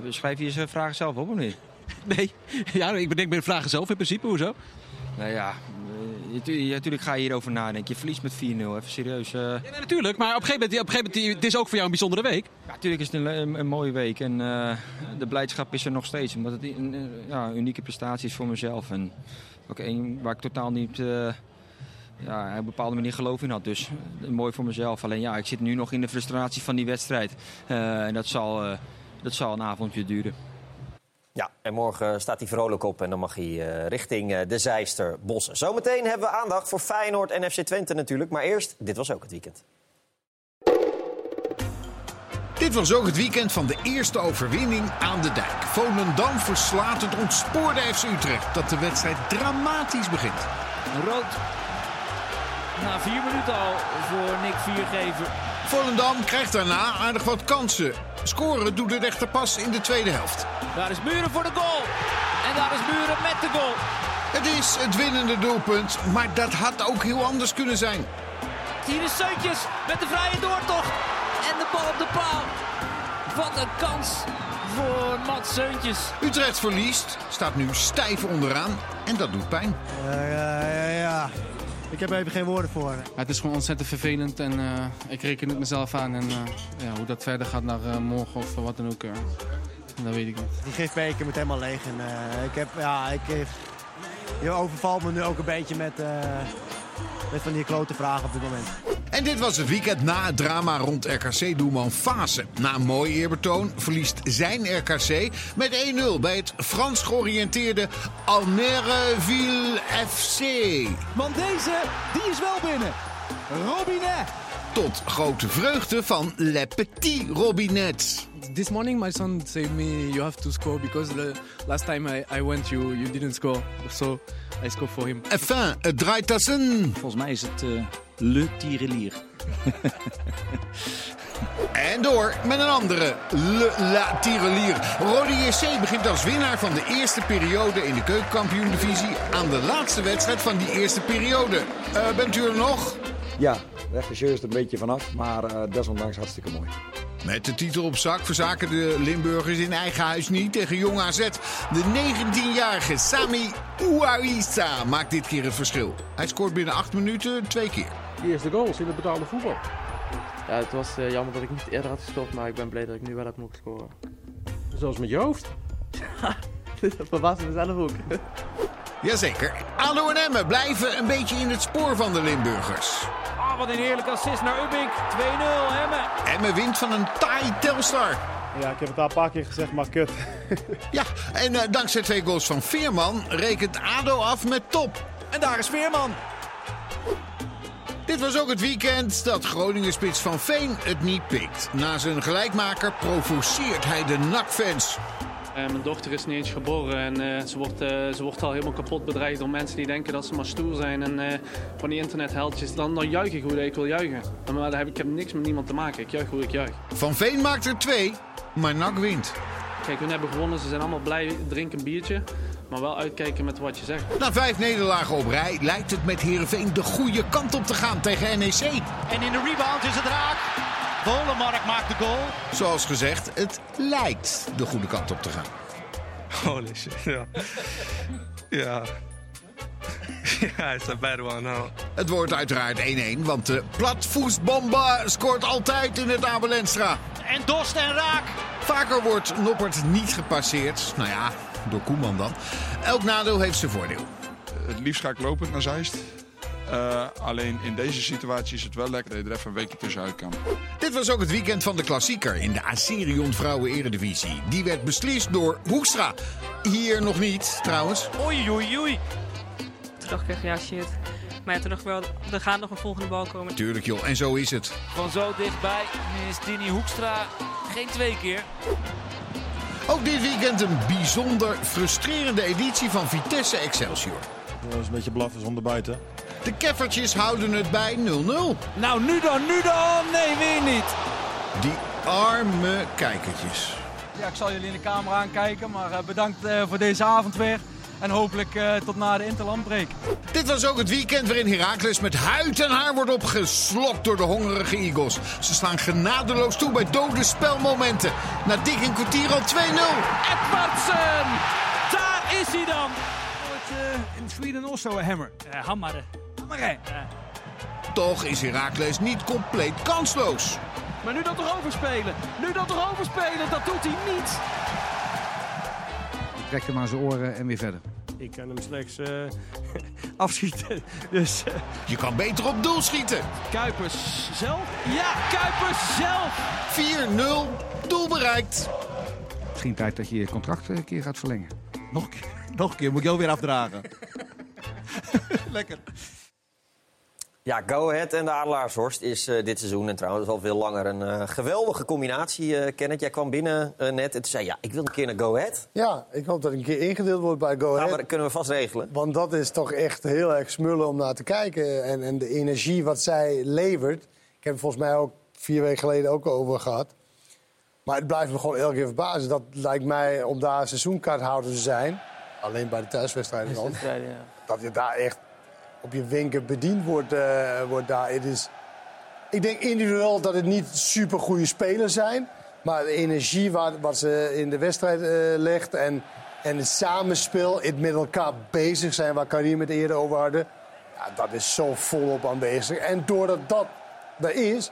Schrijf je je vragen zelf op of niet? Nee, ja, ik bedenk de vragen zelf in principe. Hoezo? Nou ja, eh, natuurlijk ga je hierover nadenken. Je verliest met 4-0, even serieus. eh. Ja, nee, natuurlijk, maar op een gegeven moment, op een gegeven moment het is ook voor jou een bijzondere week. Ja, natuurlijk is het een, een, een mooie week en eh, de blijdschap is er nog steeds. Omdat het een, ja, unieke prestatie is voor mezelf. En ook één waar ik totaal niet eh, ja, op een bepaalde manier geloof in had. Dus eh, mooi voor mezelf. Alleen ja, ik zit nu nog in de frustratie van die wedstrijd. Eh, en dat zal, eh, dat zal een avondje duren. Ja, en morgen staat hij vrolijk op en dan mag hij eh, richting eh, de Zeister Bossen. Zometeen hebben we aandacht voor Feyenoord en FC Twente natuurlijk. Maar eerst, dit was ook het weekend. Dit was ook het weekend van de eerste overwinning aan de dijk. Volendam verslaat het ontspoorde FC Utrecht dat de wedstrijd dramatisch begint. Rood. Na vier minuten al voor Nick Viergever. Volendam krijgt daarna aardig wat kansen. Scoren doet het echter pas in de tweede helft. Daar is Muren voor de goal. En daar is Muren met de goal. Het is het winnende doelpunt, maar dat had ook heel anders kunnen zijn. Hier is Seuntjes met de vrije doortocht. En de bal op de paal. Wat een kans voor Mats Seuntjes. Utrecht verliest, staat nu stijf onderaan en dat doet pijn. ja, ja. Ik heb er even geen woorden voor. Het is gewoon ontzettend vervelend en eh, ik reken het mezelf aan. En eh, ja, hoe dat verder gaat naar eh, morgen of wat dan ook, dat weet ik niet. Die gifbeker moet helemaal leeg. En, ik heb, ja, ik, je overvalt me nu ook een beetje met, met van die klote vragen op dit moment. En dit was het weekend na het drama rond RKC-doelman Fase. Na een mooi eerbetoon verliest zijn RKC met 1-0 bij het Frans georiënteerde Almereville FC. Want deze, die is wel binnen. Robinet. Tot grote vreugde van Le Petit Robinet. This morning my son said me you have to score because the last time I, I went you, you didn't score. So I scored for him. Enfin, het draait tassen. Volgens mij is het eh, Le Tirelier. En door met een andere Le La Tirelier. Rode JC begint als winnaar van de eerste periode in de keukenkampioen-divisie aan de laatste wedstrijd van die eerste periode. Eh, bent u er nog? Ja, de regisseur is er een beetje vanaf, maar eh, desondanks hartstikke mooi. Met de titel op zak verzaken de Limburgers in eigen huis niet tegen Jong AZ. De 19-jarige Sami Ouaissa maakt dit keer het verschil. Hij scoort binnen 8 minuten twee keer. Eerste goals in het betaalde voetbal. Ja, het was eh, jammer dat ik niet eerder had gescoord, maar ik ben blij dat ik nu wel heb mogen scoren. Zoals met je hoofd. dat verbaasde mezelf ook. Jazeker. ADO en Emmen blijven een beetje in het spoor van de Limburgers. Ah, wat een heerlijke assist naar Ubbink. 2-0, Emmen. Emmen wint van een taai Telstar. Ja, ik heb het al een paar keer gezegd, maar kut. Ja, en eh, dankzij twee goals van Veerman rekent ADO af met top. En daar is Veerman. Dit was ook het weekend dat Groningen-spits van Veen het niet pikt. Na zijn gelijkmaker provoceert hij de NAC-fans. Eh, mijn dochter is niet eens geboren en eh, ze, wordt, eh, ze wordt al helemaal kapot bedreigd door mensen die denken dat ze maar stoer zijn. En van die internetheldjes, dan, dan juich ik hoe ik wil juichen. Maar daar heb, ik heb niks met niemand te maken. Ik juich hoe ik juich. Van Veen maakt er twee, maar NAC wint. Kijk, hun hebben gewonnen, ze zijn allemaal blij, drinken een biertje. Maar wel uitkijken met wat je zegt. Na vijf nederlagen op rij lijkt het met Heerenveen de goede kant op te gaan tegen NEC. En in de rebound is het raak. Volenmark maakt de goal. Zoals gezegd, het lijkt de goede kant op te gaan. Holy shit, ja. Ja. Ja, it's a bad one. Het wordt uiteraard 1-1, want de platvoestbomba scoort altijd in het Abel Enstra. En Dost en raak. Vaker wordt Noppert niet gepasseerd. Nou ja, door Koeman dan. Elk nadeel heeft zijn voordeel. Het liefst ga ik lopend naar Zeist. Eh, alleen in deze situatie is het wel lekker dat je er even een weekje tussenuit kan. Dit was ook het weekend van de klassieker in de Aserion Vrouwen Eredivisie. Die werd beslist door Hoekstra. Hier nog niet, trouwens. Oei, oei, oei. Toen dacht ik echt, ja shit. Maar ja, toen dacht ik wel, er gaat nog een volgende bal komen. Tuurlijk joh, en zo is het. Van zo dichtbij is Dini Hoekstra geen twee keer. Ook dit weekend een bijzonder frustrerende editie van Vitesse Excelsior. Dat is een beetje blaffen zonder buiten. De Keffertjes houden het bij 0-0. Nou, nu dan, nu dan! Nee, weer niet. Die arme kijkertjes. Ja, ik zal jullie in de camera aankijken, maar eh, bedankt eh, voor deze avond weer. En hopelijk eh, tot na de interlandbreek. Dit was ook het weekend waarin Heracles met huid en haar wordt opgeslokt door de hongerige Eagles. Ze slaan genadeloos toe bij dode spelmomenten. Na dik een kwartier al 2-0. Edvardsen! Daar is hij dan! in Sweden also a hammer. Uh, hammeren. Hammeren. Toch is Heracles niet compleet kansloos. Maar nu dat toch overspelen. Nu dat toch overspelen. Dat doet hij niet. Trekt hem aan zijn oren en weer verder. Ik kan hem slechts eh, afschieten. Dus, eh, Je kan beter op doel schieten. Kuipers zelf? Ja, Kuipers zelf! 4-0, doel bereikt. Misschien tijd dat je je contract een keer gaat verlengen. nog, een keer, nog een keer, moet ik jou weer afdragen. Lekker. Ja, Go Ahead en de Adelaarshorst is eh, dit seizoen en trouwens al veel langer een eh, geweldige combinatie, eh Kenneth. Jij kwam binnen net en toen zei ja, ik wil een keer naar Go Ahead. Ja, ik hoop dat ik een keer ingedeeld wordt bij Go Nou, Ahead. maar dat kunnen we vast regelen. Want dat is toch echt heel erg smullen om naar te kijken. En, en de energie wat zij levert. Ik heb het volgens mij ook vier weken geleden ook over gehad. Maar het blijft me gewoon elke keer verbazen. Dat lijkt mij om daar seizoenkaarthouder te zijn. Alleen bij de thuiswedstrijden dan. Ja. Dat je daar echt op je winkel bediend wordt, eh, wordt daar. Het is, ik denk individueel dat het niet super goede spelers zijn. Maar de energie wat, wat ze in de wedstrijd eh, legt en, en het samenspel, het met elkaar bezig zijn, waar Karim het eerder over hadden. Ja, dat is zo volop aanwezig. En doordat dat er is,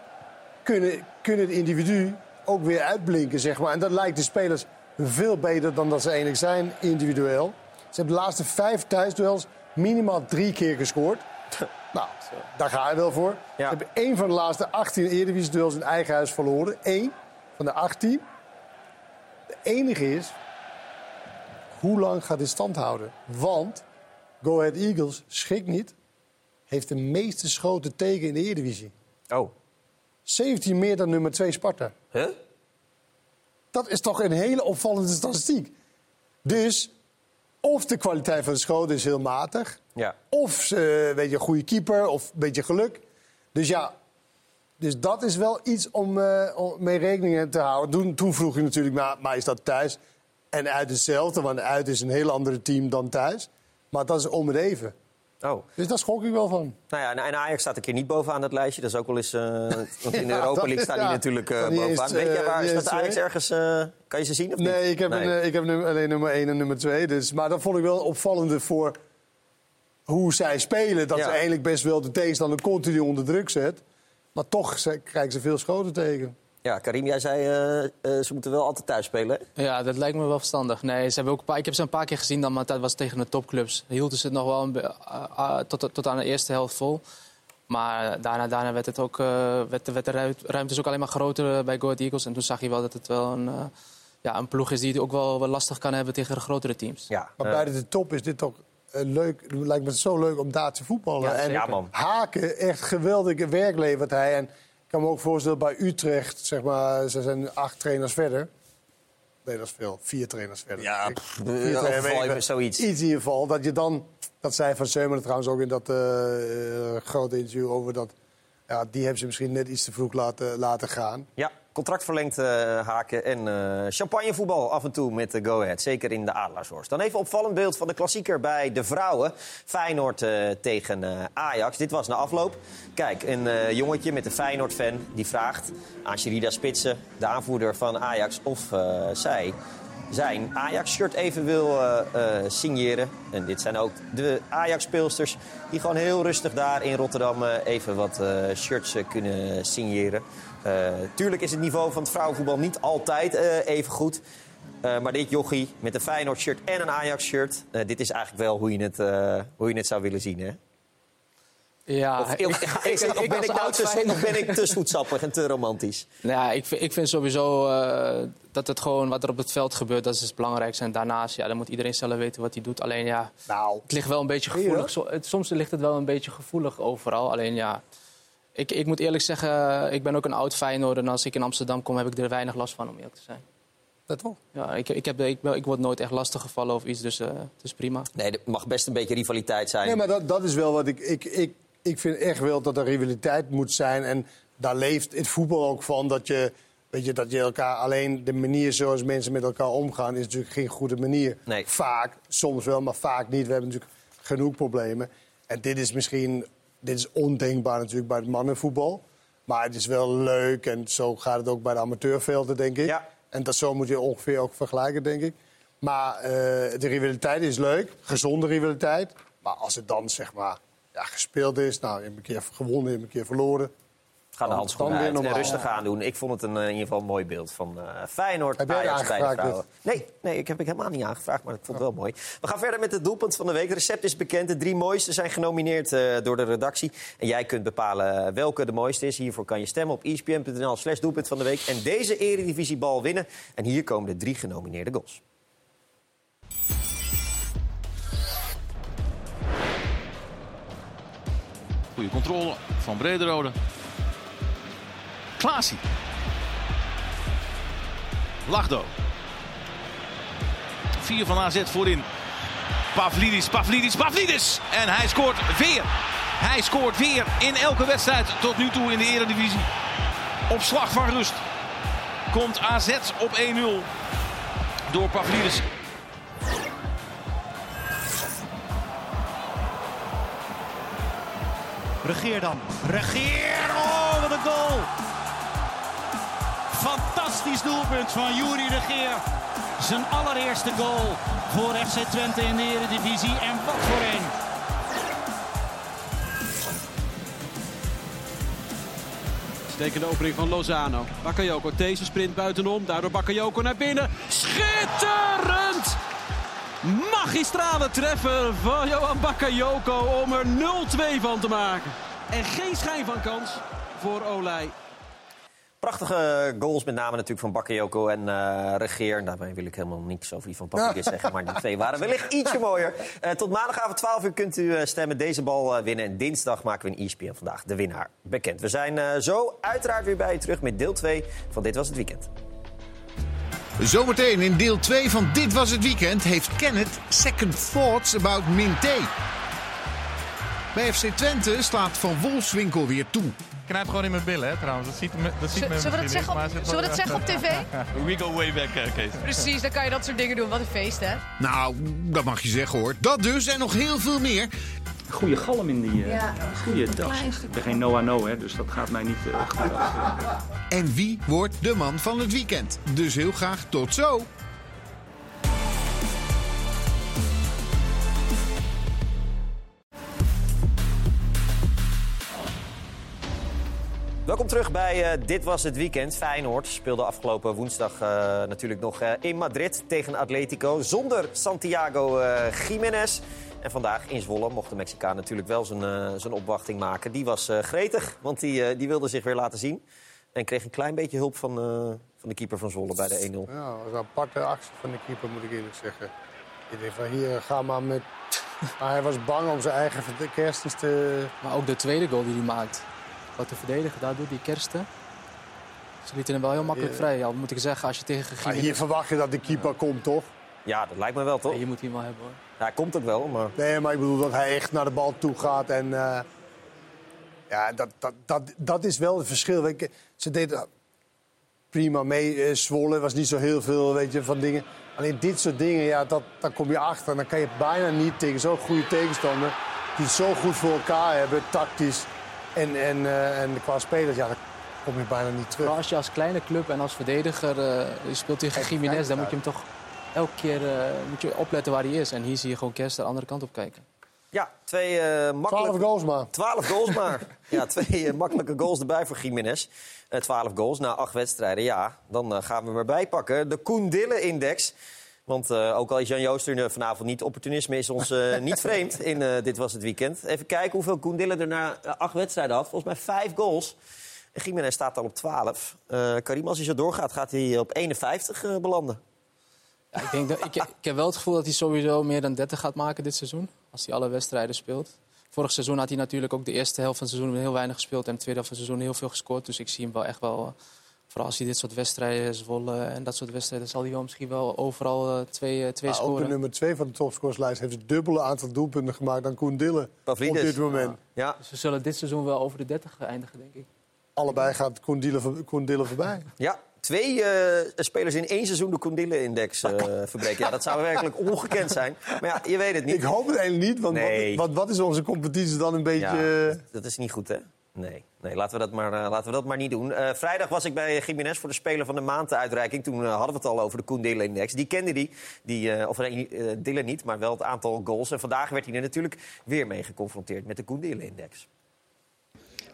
kunnen, kunnen het individu ook weer uitblinken, zeg maar. En dat lijkt de spelers veel beter dan dat ze eigenlijk zijn, individueel. Ze hebben de laatste vijf thuisduels minimaal drie keer gescoord. nou, daar ga je wel voor. Ze hebben één van de laatste 18 Eredivisie-duels in eigen huis verloren. Eén van de 18. De enige is, hoe lang gaat dit stand houden? Want Go Ahead Eagles, schrik niet, heeft de meeste schoten tegen in de Eredivisie. Oh. 17 meer dan nummer 2 Sparta. Huh? Dat is toch een hele opvallende statistiek. Dus of de kwaliteit van de schoten is heel matig. Ja. Of ze weet je, een goede keeper of een beetje geluk. Dus ja, dus dat is wel iets om, eh, om mee rekening te houden. Toen, toen vroeg je natuurlijk, maar, maar is dat thuis en uit hetzelfde? Want uit is een heel ander team dan thuis. Maar dat is om het even. Oh. Dus daar schrok ik wel van. Nou ja, en Ajax staat een keer niet bovenaan het lijstje. Dat is ook wel eens... eh, want in de Ja, Europa dat League die ja. natuurlijk eh, Van die bovenaan. Weet je eh, waar? die Staat is Ajax ergens... kan je ze zien of niet? Nee, ik heb, Nee. Een, ik heb nummer, alleen nummer 1 en nummer 2. Dus, maar dat vond ik wel opvallende voor hoe zij spelen. Dat Ja. ze eigenlijk best wel de tegenstander continu onder druk zet. Maar toch krijgen ze veel schoten tegen. Ja, Karim, jij zei eh, eh, ze moeten wel altijd thuis spelen. hè? Ja, dat lijkt me wel verstandig. Nee, ze hebben ook een paar, ik heb ze een paar keer gezien, dan, maar dat was tegen de topclubs. Hielden ze het nog wel een tot, tot aan de eerste helft vol. Maar daarna, daarna werd, het ook, eh, werd, de- werd de ruim- ruimte ook alleen maar groter bij Go Ahead Eagles. En toen zag je wel dat het wel een, ja, een ploeg is die het ook wel, wel lastig kan hebben tegen de grotere teams. Ja, Maar buiten de top is dit toch leuk. Het lijkt me zo leuk om daar te voetballen. Ja, en zeker. Ja, man. Haken, echt geweldig werk levert hij. En kan me ook voorstellen bij Utrecht, zeg maar, ze zijn acht trainers verder. Nee, dat is veel. Vier trainers verder. Ja, pff, vier met zoiets. Iets in ieder geval. Dat je dan, dat zei Van Seumeren trouwens ook in dat eh, grote interview over dat. Ja, die hebben ze misschien net iets te vroeg laten, laten gaan. Ja, contract verlengd eh, haken en eh, champagnevoetbal af en toe met de Go Ahead. Zeker in de Adelaarshorst. Dan even opvallend beeld van de klassieker bij de vrouwen. Feyenoord eh, tegen eh, Ajax. Dit was na afloop. Kijk, een eh, jongetje met een Feyenoord-fan die vraagt aan Sherida Spitsen, de aanvoerder van Ajax, of eh, zij zijn Ajax-shirt even wil eh, signeren. En dit zijn ook de Ajax-speelsters die gewoon heel rustig daar in Rotterdam eh, even wat shirts kunnen signeren. Tuurlijk is het niveau van het vrouwenvoetbal niet altijd even goed. Maar dit jochie met een Feyenoord-shirt en een Ajax-shirt... dit is eigenlijk wel hoe je het, hoe je het zou willen zien, hè? Ja, Of, het- of ben ik nou oud te, of ben ik te zoetsappig en te romantisch? Nou ja, ik, vind- ik vind sowieso eh, dat het gewoon wat er op het veld gebeurt, dat is het belangrijkste. En daarnaast, ja, dan moet iedereen zelf weten wat hij doet. Alleen ja, Nou, het ligt wel een beetje gevoelig. Het- soms ligt het wel een beetje gevoelig overal. Alleen ja, ik, ik moet eerlijk zeggen, ik ben ook een oud Feyenoord. En als ik in Amsterdam kom, heb ik er weinig last van, om eerlijk te zijn. Dat toch? Ja, ik, ik, heb, ik, ik word nooit echt lastig gevallen of iets, dus eh, het is prima. Nee, er mag best een beetje rivaliteit zijn. Nee, maar dat, dat is wel wat ik, ik, ik... Ik vind echt wel dat er rivaliteit moet zijn. En daar leeft het voetbal ook van. Dat je, weet je, dat je elkaar alleen de manier zoals mensen met elkaar omgaan... is natuurlijk geen goede manier. Nee. Vaak, soms wel, maar vaak niet. We hebben natuurlijk genoeg problemen. En dit is misschien... Dit is ondenkbaar natuurlijk bij het mannenvoetbal. Maar het is wel leuk. En zo gaat het ook bij de amateurvelden, denk ik. En dat zo moet je ongeveer ook vergelijken, denk ik. Maar eh, de rivaliteit is leuk. Gezonde rivaliteit. Maar als het dan, zeg maar, ja, gespeeld is... Nou, een keer gewonnen, een keer verloren... Ga de handschoenen weer uit en rustig aandoen. Ik vond het een, eh, in ieder geval een mooi beeld van eh Feyenoord. Heb Ajax bij de. Nee, nee, ik heb ik helemaal niet aangevraagd, maar ik vond het wel mooi. We gaan verder met het doelpunt van de week. Het recept is bekend. De drie mooiste zijn genomineerd eh, door de redactie. En jij kunt bepalen welke de mooiste is. Hiervoor kan je stemmen op E espn.nl slash doelpunt van de week. En deze eredivisiebal winnen. En hier komen de drie genomineerde goals. Goede controle van Brederode. Klaasie. Lachdo. Vier van AZ voorin. Pavlidis, Pavlidis, Pavlidis. En hij scoort weer. Hij scoort weer in elke wedstrijd tot nu toe in de Eredivisie. Op slag van rust komt AZ op 1-0 door Pavlidis. Regeer dan. Regeer! Oh, wat een goal! Fantastisch doelpunt van Juri Regeer. Zijn allereerste goal voor FC Twente in de Eredivisie. En wat voor een! Stekende opening van Lozano. Bakayoko, deze sprint buitenom. Daardoor Bakayoko naar binnen. Schitterend! Magistrale treffer van Johan Bakayoko om er 0-2 van te maken. En geen schijn van kans voor Olij. Prachtige goals, met name natuurlijk van Bakayoko en eh Regeer. Daarmee wil ik helemaal niks over die van Pavlidis zeggen. Maar die twee waren wellicht ietsje mooier. Eh, tot maandagavond 12 uur kunt u eh, stemmen. Deze bal eh, winnen. En dinsdag maken we een ESPN vandaag de winnaar bekend. We zijn eh, zo uiteraard weer bij u terug met deel 2 van Dit Was Het Weekend. Zometeen in deel 2 van Dit Was Het Weekend heeft Kenneth second thoughts about Minté. Bij FC Twente slaat Van Wolfswinkel weer toe. knijpt gewoon in mijn billen, hè, trouwens. Dat ziet, me, dat ziet Zullen- men zullen we dat misschien zeggen op- zullen we dat zeggen op tv? We go way back, eh, Kees. Precies, dan kan je dat soort dingen doen. Wat een feest, hè? Nou, dat mag je zeggen hoor. Dat dus en nog heel veel meer. Goede galm in die eh Ja, goede klein Ik ben geen Noah No, hè, dus dat gaat mij niet eh, goed af. En wie wordt de man van het weekend? Dus heel graag tot zo. Welkom terug bij eh, Dit Was Het Weekend. Feyenoord speelde afgelopen woensdag eh, natuurlijk nog eh, in Madrid tegen Atletico. Zonder Santiago eh Jiménez. En vandaag in Zwolle mocht de Mexicaan natuurlijk wel zijn, eh, zijn opwachting maken. Die was eh, gretig, want die, eh, die wilde zich weer laten zien. En kreeg een klein beetje hulp van, eh, van de keeper van Zwolle bij de 1-0. Ja, dat was een aparte actie van de keeper, moet ik eerlijk zeggen. Ik denk van hier, ga maar met... Maar hij was bang om zijn eigen kerstens te... Maar ook de tweede goal die hij maakt. Wat de verdediger daar doet, die kersten. Ze lieten hem wel heel makkelijk Ja. vrij. Ja, moet ik zeggen, als je tegen Maar Gimenez... hier verwacht je dat de keeper komt, toch? Ja, dat lijkt me wel, toch? je moet hem wel hebben, hoor. Ja, hij komt ook wel, maar... Nee, maar ik bedoel dat hij echt naar de bal toe gaat. En eh, ja, dat, dat, dat, dat is wel het verschil. Ze deden prima mee. eh, Zwolle was niet zo heel veel weet je, van dingen. Alleen dit soort dingen, ja, dat, daar kom je achter. En dan kan je bijna niet tegen zo'n goede tegenstander... die het zo goed voor elkaar hebben, tactisch en, en, eh, en qua spelers... Ja, kom je bijna niet terug. Maar als je als kleine club en als verdediger eh, je speelt tegen Jiménez... dan moet je hem toch elke keer eh, moet je opletten waar hij is. En hier zie je gewoon Kerst de andere kant op kijken. Ja, twee eh makkelijke... 12 goals maar. 12 goals maar. ja, twee eh, makkelijke goals erbij voor Jiménez. Eh 12 goals na acht wedstrijden. Ja, dan gaan we hem erbij pakken. De Koen Dille-index. Want eh, ook al is Jan Jooster er vanavond niet, opportunisme is ons niet vreemd. In eh, Dit Was Het Weekend. Even kijken hoeveel Koen Dille er na acht wedstrijden had. Volgens mij vijf goals. En Jiménez staat al op 12. Eh Karim, als hij zo doorgaat, gaat hij op 51 eh, belanden. Ja, ik, denk dat, ik, ik heb wel het gevoel dat hij sowieso meer dan 30 gaat maken dit seizoen. Als hij alle wedstrijden speelt. Vorig seizoen had hij natuurlijk ook de eerste helft van het seizoen heel weinig gespeeld. En de tweede helft van het seizoen heel veel gescoord. Dus ik zie hem wel echt wel Vooral als hij dit soort wedstrijden, Zwolle en dat soort wedstrijden... zal hij wel misschien wel overal eh, twee, eh, twee Maar ook de scoren. nummer 2 van de topscorerslijst heeft het dubbele aantal doelpunten gemaakt dan Koen Dille. Op dit moment. Ja. Dus we zullen dit seizoen wel over de 30 eindigen, denk ik. Allebei gaat Koen Dille, voor- Koen Dille voorbij. Ja, twee eh, spelers in één seizoen de Koendille-index eh, verbreken. Ja, dat zou werkelijk ongekend zijn. Maar ja, je weet het niet. Ik hoop het eigenlijk niet, want Nee. wat, wat, wat is onze competitie dan een beetje... Ja, eh, dat is niet goed, hè? Nee, nee laten, we dat maar, eh, laten we dat maar niet doen. Eh, vrijdag was ik bij Jiménez voor de Speler van de Maand uitreiking. Toen hadden we het al over de Koen Dille-index. Die kende die, die eh, of nee, eh, Dille niet, maar wel het aantal goals. En vandaag werd hij er natuurlijk weer mee geconfronteerd met de Koen Dille-index.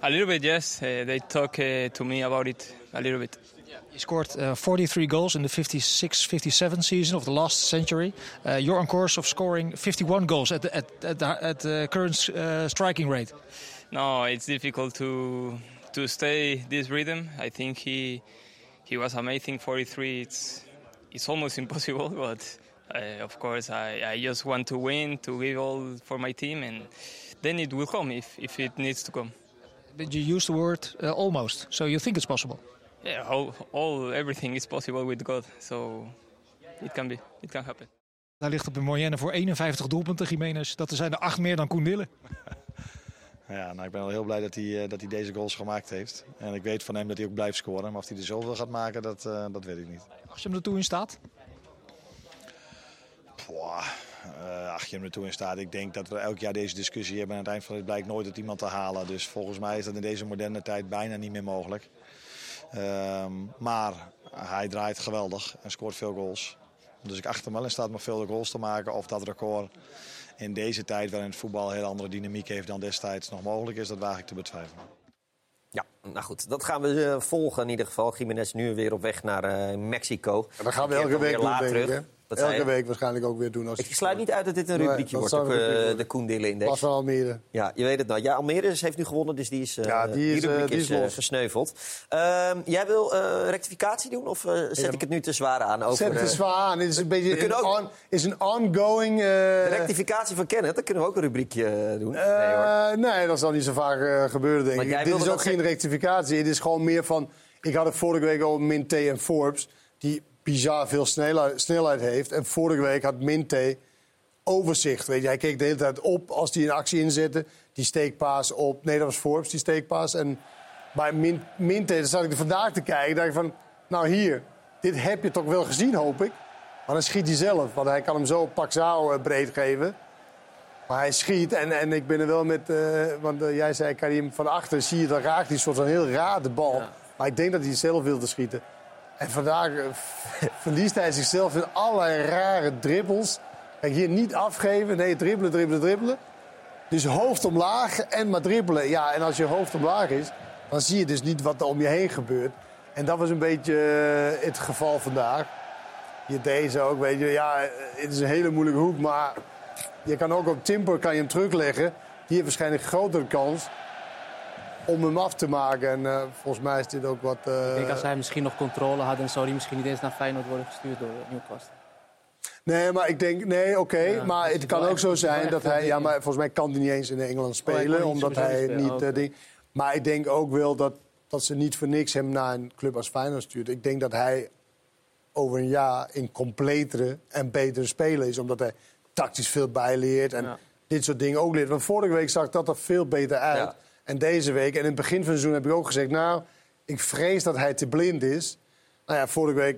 A little bit, yes. Uh, they talk uh, to me about it a little bit. You scored uh, 43 goals in the 56-57 season of the last century. Uh, you're on course of scoring 51 goals at the, at, at the, at the current uh, striking rate. No, it's difficult to to stay this rhythm. I think he he was amazing. 43. It's it's almost impossible, but uh, of course I, I just want to win, to give all for my team, and then it will come if if it needs to come. But you used the word uh, almost, so you think it's possible. Yeah, all, all everything is possible with God, so it can be, it can happen. Daar ligt op de moyenne voor 51 doelpunten, Jiménez. Dat zijn er acht meer dan Koen Dille. Ja, nou, ik ben wel heel blij dat hij, eh, dat hij deze goals gemaakt heeft. En ik weet van hem dat hij ook blijft scoren. Maar of hij er zoveel gaat maken, dat, eh, dat weet ik niet. Als je hem ertoe in staat. Pwah, eh, ach, je hem er toe in staat. Ik denk dat we elk jaar deze discussie hebben. En aan het eind van het blijkt nooit het iemand te halen. Dus volgens mij is dat in deze moderne tijd bijna niet meer mogelijk. Ehm, maar hij draait geweldig en scoort veel goals. Dus ik achter hem wel in staat om veel goals te maken. Of dat record in deze tijd, waarin het voetbal een heel andere dynamiek heeft dan destijds, nog mogelijk is, dat waag ik te betwijfelen. Ja, nou goed, dat gaan we eh, volgen in ieder geval. Jiménez nu weer op weg naar eh, Mexico. En dat gaan we elke dan week weer denk ik. Zei Elke week waarschijnlijk ook weer doen. Als Ik sluit niet uit dat dit een Nee, rubriekje dat wordt, een rubriek eh, de Koen Dille-index. Pas van Almere. Ja, je weet het nou. Ja, Almere heeft nu gewonnen, dus die is, eh Ja, die is, rubriek die is eh, gesneuveld. Ehm, jij wil rectificatie doen of zet Ja. ik het nu te zwaar aan? Over, Zet het eh, zwaar aan. Dit is een beetje We kunnen een, ook- on- is een ongoing... de rectificatie van Kenneth, dan kunnen we ook een rubriekje doen. nee, hoor. Nee, dat zal niet zo vaak gebeuren, denk ik. Dit is ook dat geen rectificatie. Het is gewoon meer van... Ik had het vorige week al Minté en Forbes... die bizar veel snelheid, snelheid heeft. En vorige week had Minté overzicht. Weet je. Hij keek de hele tijd op als hij een actie inzette. Die steekpaas op... Nee, dat was Forbes, die steekpaas. En bij Min, Minté, dan zat ik er vandaag te kijken... dacht ik van, nou hier, dit heb je toch wel gezien, hoop ik. Maar dan schiet hij zelf, want hij kan hem zo Paxao eh, breed geven... Maar hij schiet en, en ik ben er wel met... eh, want eh, jij zei, Karim, van achter zie je, dan raakt hij soort van heel raar de bal. Maar ik denk dat hij zelf wilde schieten. En vandaag eh, verliest hij zichzelf in allerlei rare dribbels. Kijk, hier niet afgeven. Nee, dribbelen, dribbelen, dribbelen. Dus hoofd omlaag en maar dribbelen. Ja, en als je hoofd omlaag is, dan zie je dus niet wat er om je heen gebeurt. En dat was een beetje eh, het geval vandaag. Hier deze ook, weet je. Ja, eh, het is een hele moeilijke hoek, maar je kan ook op Timper kan je hem terugleggen. Heeft waarschijnlijk een grotere kans om hem af te maken. En eh, volgens mij is dit ook wat... eh, Ik denk als hij misschien nog controle had, dan zou hij misschien niet eens naar Feyenoord worden gestuurd door eh, Newcastle. Nee, maar ik denk... Nee, oké. Ja, maar het kan ook echt- zo zijn dat hij... Ja, maar volgens mij kan hij niet eens in Engeland Oh, spelen. omdat hij niet spelen, niet... oh, ding. Maar ik denk ook wel dat, dat ze niet voor niks hem naar een club als Feyenoord stuurt. Ik denk dat hij over een jaar een completere en betere speler is. Omdat hij tactisch veel bijleert en Ja. dit soort dingen ook leert. Want vorige week zag dat er veel beter uit. Ja. En deze week, en in het begin van het seizoen heb ik ook gezegd... nou, ik vrees dat hij te blind is. Nou ja, vorige week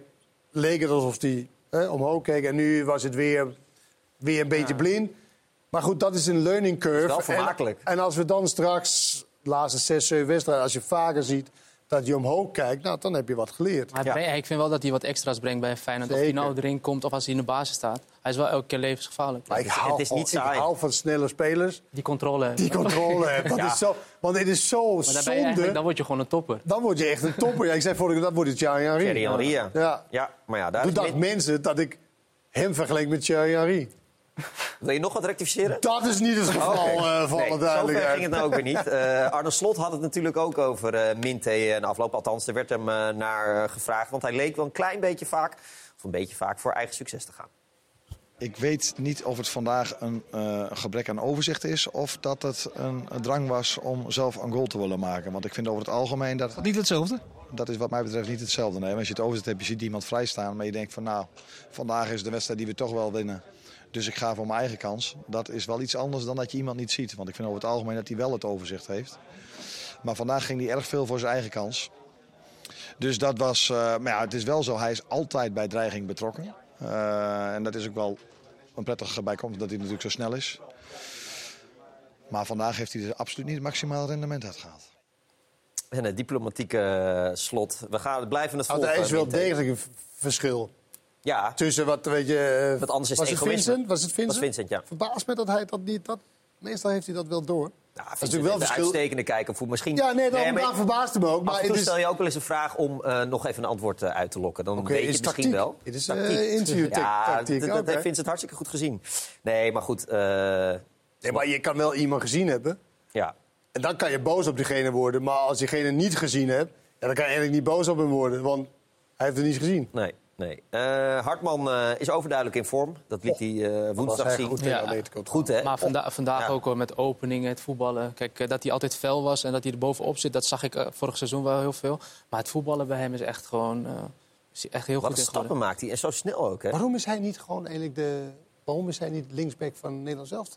leek het alsof hij hè, omhoog keek. En nu was het weer, weer een beetje blind. Maar goed, dat is een learning curve. wel vermakelijk. En, en als we dan straks, de laatste zes, zeven wedstrijden... als je vaker ziet dat je omhoog kijkt... Nou, dan heb je wat geleerd. Maar ik vind wel dat hij wat extra's brengt bij Feyenoord. Of hij Zeker. nou erin komt of als hij in de basis staat. Hij is wel elke keer levensgevaarlijk. Maar ik hou, van- ik hou van snelle spelers Die controle hebben. die controle hebben. Dat Ja. is zo, want het is zo Maar dan, zonde. dan word je gewoon een topper. Dan word je echt een topper. Ja, ik zei vorige keer, dat wordt het Thierry Henry. Thierry Henry, ja. Ja. Ja, maar ja, daar Toen is dachten min- mensen dat ik hem vergeleek met Thierry Henry. Wil je nog wat rectificeren? Dat is niet het geval, eh, voor nee, alle duidelijkheid. Zover ging het nou ook weer niet. Eh, Arne Slot had het natuurlijk ook over eh Minte en afloop. Althans, er werd hem eh, naar eh, gevraagd. Want hij leek wel een klein beetje vaak, of een beetje vaak, voor eigen succes te gaan. Ik weet niet of het vandaag een eh, gebrek aan overzicht is... of dat het een, een drang was om zelf een goal te willen maken. Want ik vind over het algemeen dat... Niet hetzelfde? Dat is wat mij betreft niet hetzelfde. Nee. Als je het overzet hebt, je ziet iemand vrijstaan. Maar je denkt van nou, vandaag is de wedstrijd die we toch wel winnen. Dus ik ga voor mijn eigen kans. Dat is wel iets anders dan dat je iemand niet ziet. Want ik vind over het algemeen dat hij wel het overzicht heeft. Maar vandaag ging hij erg veel voor zijn eigen kans. Dus dat was, eh, maar ja, het is wel zo, hij is altijd bij dreiging betrokken. Eh, en dat is ook wel een prettig bijkomst dat hij natuurlijk zo snel is. Maar vandaag heeft hij er absoluut niet het maximaal rendement uitgehaald. En het diplomatieke eh, slot. We gaan blijven het Want volgen. er is wel degelijk een verschil. Ja. Tussen wat, weet je... eh, Wat anders is was het egoïsme. Vincent? Was het Vincent? Was Vincent, ja. Verbaast me dat hij dat niet... Dat, meestal heeft hij dat wel door. dat is natuurlijk wel een verschil. uitstekende kijker. Voor misschien... Ja, nee, dat, maar verbaast het me ook. Maar het is, stel je ook wel eens een vraag om eh, nog even een antwoord eh, uit te lokken. Dan weet je het tactiek. misschien wel. Dit is, Tactiek. interviewtactiek, Ja, dat, dat heeft Vincent hartstikke goed gezien. Nee, maar goed. nee, maar je kan wel iemand gezien hebben. Ja. En dan kan je boos op diegene worden. Maar als diegene niet gezien hebt, ja, dan kan je eigenlijk niet boos op hem worden. Want hij heeft het niet gezien. Nee, nee. Eh, Hartman eh, is overduidelijk in vorm. Dat liet hij eh, woensdag hij zien. goed tegen Atletico Goed, hè? Maar vanda vandaag Ja. ook hoor, met openingen, het voetballen. Kijk, dat hij altijd fel was en dat hij er bovenop zit, dat zag ik vorig seizoen wel heel veel. Maar het voetballen bij hem is echt gewoon eh, is echt heel Wat goed stappen maakt hij. En zo snel ook, hè? Waarom is hij niet gewoon eigenlijk de... Waarom is hij niet linksback van Nederland zelf?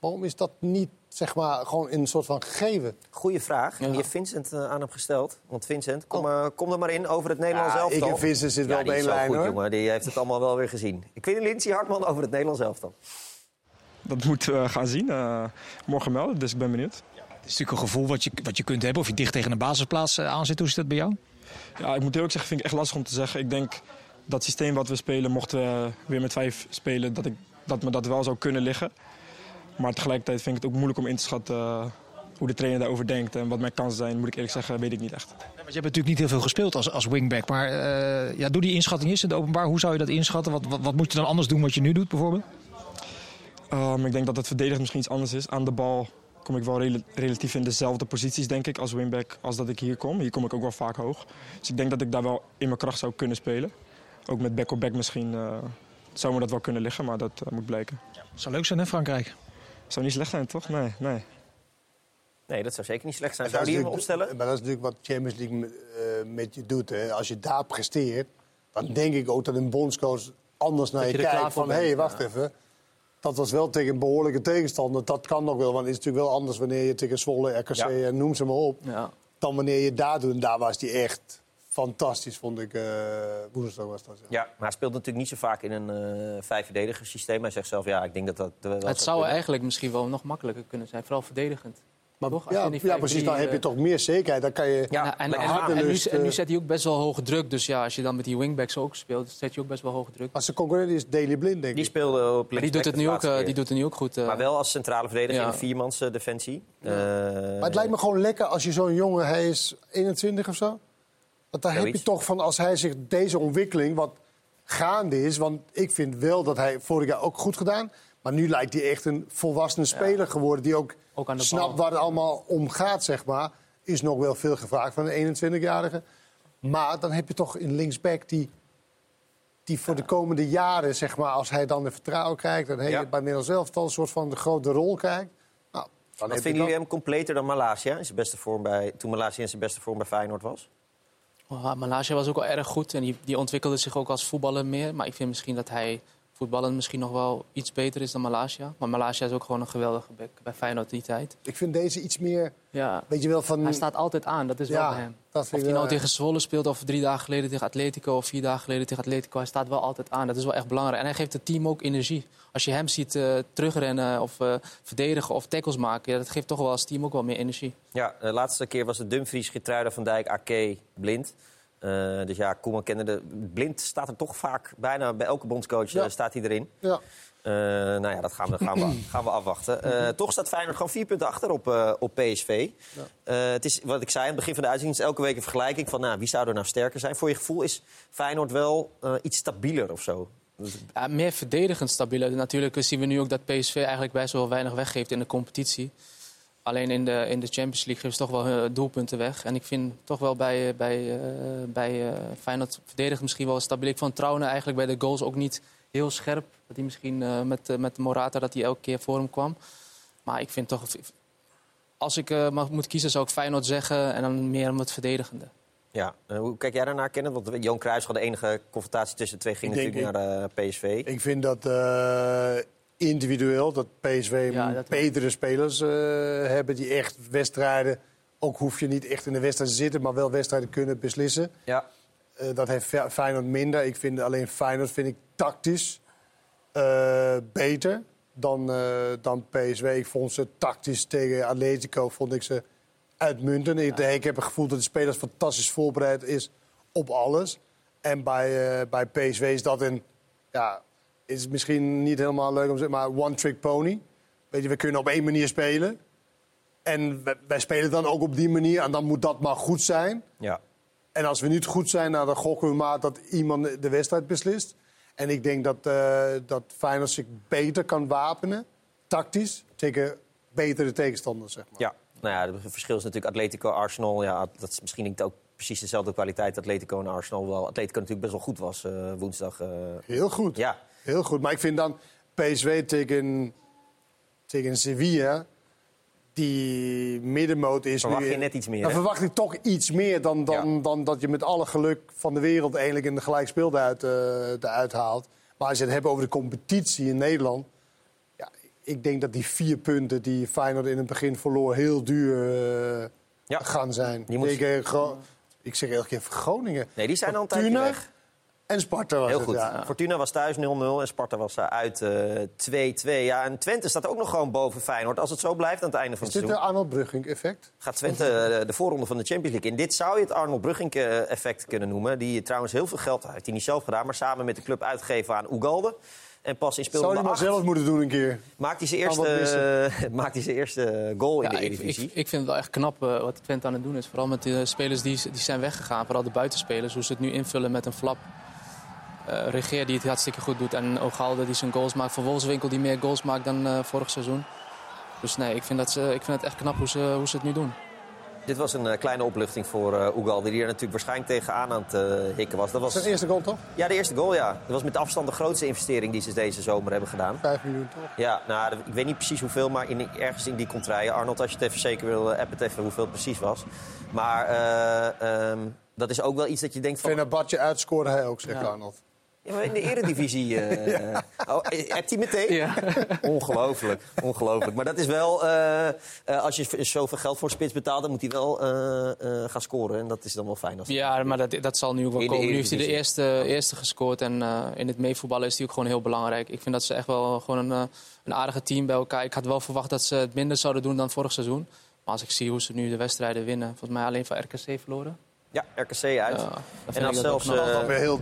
Waarom is dat niet, zeg maar, gewoon in een soort van gegeven? Goeie vraag. Die heeft Vincent eh, aan hem gesteld. Want Vincent, kom, Oh. eh, kom er maar in over het Nederlands Ja, elftal. ik en Vincent zitten wel op één lijn, goed, hoor. jongen. Die heeft het allemaal wel weer gezien. Ik weet niet, Lindsay Hartman over het Nederlands elftal. Dat moeten we gaan zien. eh, morgen melden, dus ik ben benieuwd. Het is natuurlijk een gevoel wat je, wat je kunt hebben. Of je dicht tegen een basisplaats eh, aan zit. Hoe is dat bij jou? Ja, ik moet eerlijk zeggen, vind ik echt lastig om te zeggen. Ik denk dat systeem wat we spelen, mochten we weer met vijf spelen, dat, ik, dat me dat wel zou kunnen liggen. Maar tegelijkertijd vind ik het ook moeilijk om in te schatten eh, hoe de trainer daarover denkt. En wat mijn kansen zijn, moet ik eerlijk zeggen, weet ik niet echt. Want je hebt natuurlijk niet heel veel gespeeld als, als wingback. Maar eh, ja, doe die inschatting eens in het openbaar. Hoe zou je dat inschatten? Wat, wat, wat moet je dan anders doen wat je nu doet bijvoorbeeld? Um, ik denk dat het verdedigend misschien iets anders is. Aan de bal kom ik wel rela- relatief in dezelfde posities, denk ik, als wingback als dat ik hier kom. Hier kom ik ook wel vaak hoog. Dus ik denk dat ik daar wel in mijn kracht zou kunnen spelen. Ook met back-op-back misschien eh, zou me dat wel kunnen liggen, maar dat moet blijken. Zou leuk zijn, hè, Frankrijk? Zou niet slecht zijn, toch? Nee, nee. Nee, dat zou zeker niet slecht zijn. Maar Zou dat die is hem natuurlijk- opstellen? Maar dat is natuurlijk wat Champions League eh, met je doet. Hè. Als je daar presteert, dan denk ik ook dat een bondscoach anders naar Dat je, kijkt. Van, hé, hey, wacht even. Dat was wel tegen een behoorlijke tegenstander. Dat kan nog wel, want het is natuurlijk wel anders wanneer je tegen Zwolle, RKC Ja. en noem ze maar op. Ja. Dan wanneer je daar doet. En daar was hij echt fantastisch, vond ik. eh woensdag was dat. ja. Ja, maar hij speelt natuurlijk niet zo vaak in een eh vijf-verdediger systeem. Hij zegt zelf, ja, ik denk dat dat wel Het zou kunnen. eigenlijk misschien wel nog makkelijker kunnen zijn, vooral verdedigend. Maar, Toch? Als je ja, die ja, precies. Dan 5-3, heb je eh, toch meer zekerheid. Dan kan je Ja, en, en, nu, lust, en nu eh, zet hij ook best wel hoge druk. Dus ja, als je dan met die wingbacks ook speelt, zet je ook best wel hoge druk. Als de concurrent is Daily Blind, denk Die ik. speelde op Maar die doet, het nu ook, eh, die doet het nu ook goed. eh. Maar wel als centrale verdediger Ja. in een viermans eh, defensie. Eh, Maar het lijkt me gewoon lekker als je zo'n jongen, hij is 21 of zo. Want daar heb je toch van, als hij zich deze ontwikkeling wat gaande is. Want ik vind wel dat hij vorig jaar ook goed gedaan. Maar nu lijkt hij echt een volwassen speler geworden. Die ook, Ook aan de snapt bal. waar het allemaal om gaat, zeg maar. Is nog wel veel gevraagd van een 21-jarige. Maar dan heb je toch een linksback die, die voor de komende jaren, zeg maar, als hij dan de vertrouwen krijgt. En hij Ja. bij Nederland zelf al een soort van de grote rol krijgt. Nou, dan Wat je vinden jullie hem completer dan Malasia? In zijn beste vorm bij, toen Malasia in zijn beste vorm bij Feyenoord was? Malasia was ook wel erg goed en die, die ontwikkelde zich ook als voetballer meer. Maar ik vind misschien dat hij voetballen misschien nog wel iets beter is dan Malasia. Maar Malasia is ook gewoon een geweldige back bij Feyenoord die tijd. Ik vind deze iets meer, Ja. weet je wel, van... Hij staat altijd aan, dat is Ja, wel bij hem. dat Of hij nou wel, tegen Zwolle speelt of drie dagen geleden tegen Atletico... of vier dagen geleden tegen Atletico, hij staat wel altijd aan. Dat is wel echt belangrijk. En hij geeft het team ook energie. Als je hem ziet eh, terugrennen of eh, verdedigen of tackles maken... Ja, dat geeft toch wel als team ook wel meer energie. Ja, de laatste keer was het Dumfries, Getruida, Van Dijk, Ake, Blind. Eh, dus ja, Koeman kende de... Blind staat er toch vaak, bijna bij elke bondscoach Ja. eh, staat hij erin. Ja. Eh, nou ja, dat gaan we, gaan we, gaan we afwachten. Eh, toch staat Feyenoord gewoon vier punten achter op, eh, op PSV. Eh, het is wat ik zei aan het begin van de uitzending... is elke week een vergelijking van nou, wie zou er nou sterker zijn. Voor je gevoel is Feyenoord wel eh, iets stabieler of zo. Ja, meer verdedigend stabieler. Natuurlijk zien we nu ook dat PSV eigenlijk best wel weinig weggeeft in de competitie. Alleen in de, in de Champions League geven ze toch wel hun doelpunten weg. En ik vind toch wel bij, eh, bij, eh, bij eh, Feyenoord verdedigend misschien wel stabiel. Ik vond Trouwen eigenlijk bij de goals ook niet heel scherp. Dat hij misschien eh, met, eh, met Morata dat hij elke keer voor hem kwam. Maar ik vind toch... Als ik eh, mag, moet kiezen zou ik Feyenoord zeggen en dan meer om het verdedigende. Ja, hoe kijk jij daarnaar, Kenneth? Want Johan Cruijff had de enige confrontatie tussen de twee ging Ik denk- natuurlijk naar eh, PSV. Ik vind dat eh, individueel, dat Ja, dat- betere spelers eh, hebben die echt wedstrijden... ook hoef je niet echt in de wedstrijd te zitten, maar wel wedstrijden kunnen beslissen. Ja. Eh, dat heeft Fe- Feyenoord minder. Ik vind alleen Feyenoord vind ik tactisch eh, beter dan, dan PSV. Ik vond ze tactisch tegen Atletico vond ik ze uitmuntend. Ik, ik heb het gevoel dat de spelers fantastisch voorbereid is op alles. En bij, bij PSV is dat een... Ja, is misschien niet helemaal leuk om te zeggen, maar one-trick pony. Weet je, we kunnen op één manier spelen. En wij, wij spelen dan ook op die manier. En dan moet dat maar goed zijn. Ja. En als we niet goed zijn, nou, dan gokken we maar dat iemand de wedstrijd beslist. En ik denk dat, eh dat Feyenoord zich beter kan wapenen, tactisch, tegen betere tegenstanders. Zeg maar. Ja, nou ja, het verschil is natuurlijk Atletico, Arsenal. Ja, dat is misschien niet ook precies dezelfde kwaliteit Atletico en Arsenal. Hoewel Atletico natuurlijk best wel goed was eh, woensdag. eh. Heel goed. Ja. Heel goed. Maar ik vind dan PSV tegen, tegen Sevilla, die middenmoot is Verwacht nu... je net iets meer, Dan hè? verwacht ik toch iets meer dan, dan, dan dat je met alle geluk van de wereld... eigenlijk in de gelijkspel eruit, eh, eruit haalt. Maar als je het hebt over de competitie in Nederland... Ja, ik denk dat die vier punten die Feyenoord in het begin verloor... heel duur eh, gaan zijn. Moet- Tegen Gro- ik zeg elke keer Groningen. Nee, die zijn al een tijdje Fortuna weg. En Sparta was Heel het, goed. ja. Fortuna was thuis 0-0 en Sparta was eh, uit eh, 2-2. ja, en Twente staat ook nog gewoon boven Feyenoord. Als het zo blijft aan het einde van Is het dit de seizoen... Arnold Brugging effect? Gaat Twente eh, de voorronde van de Champions League in. Dit zou je het Arnold Brugging-effect kunnen noemen. Die trouwens heel veel geld, heeft hij niet zelf gedaan... maar samen met de club uitgegeven aan Ugalde. En pas in Zou hij speelronde maar 8 zelf moeten doen een keer? maakt hij zijn eerste, maakt hij zijn eerste goal in de ik, Eredivisie. ik, ik vind het wel echt knap eh, wat Twente aan het doen is. Vooral met de spelers die, die zijn weggegaan. Vooral de buitenspelers. Hoe ze het nu invullen met een flap. Eh Regeer die het hartstikke goed doet. En Ogalde die zijn goals maakt. Van Wolfswinkel die meer goals maakt dan eh, vorig seizoen. Dus nee, ik vind, dat ze, ik vind het echt knap hoe ze, hoe ze het nu doen. Dit was een eh, kleine opluchting voor eh Ugalde, die er natuurlijk waarschijnlijk tegenaan aan het hikken was. Dat was Zijn eerste goal toch? Ja, de eerste goal, ja. Dat was met afstand de grootste investering die ze deze zomer hebben gedaan. Vijf miljoen toch? Ja, nou, ik weet niet precies hoeveel, maar in, ergens in die contraien. Arnold, als je het even zeker wil, app het even hoeveel het precies was. Maar eh, ehm, dat is ook wel iets dat je denkt van... Fenerbahce uitscoorde hij ook, zegt Ja. Arnold. Ja, in de eredivisie... eh oh, eh, hebt hij meteen? Ongelooflijk, ongelooflijk. Maar dat is wel... eh, als je zoveel geld voor spits betaalt, dan moet hij wel eh, eh, gaan scoren. En dat is dan wel fijn. Als Ja, maar dat, dat zal nu ook wel komen. Nu heeft hij de eerste, eerste gescoord. En eh, in het meevoetballen is hij ook gewoon heel belangrijk. Ik vind dat ze echt wel gewoon een, een aardige team bij elkaar. Ik had wel verwacht dat ze het minder zouden doen dan vorig seizoen. Maar als ik zie hoe ze nu de wedstrijden winnen... volgens mij alleen van RKC verloren. Ja, RKC uit. en dan zelfs... eh, Dat weer heel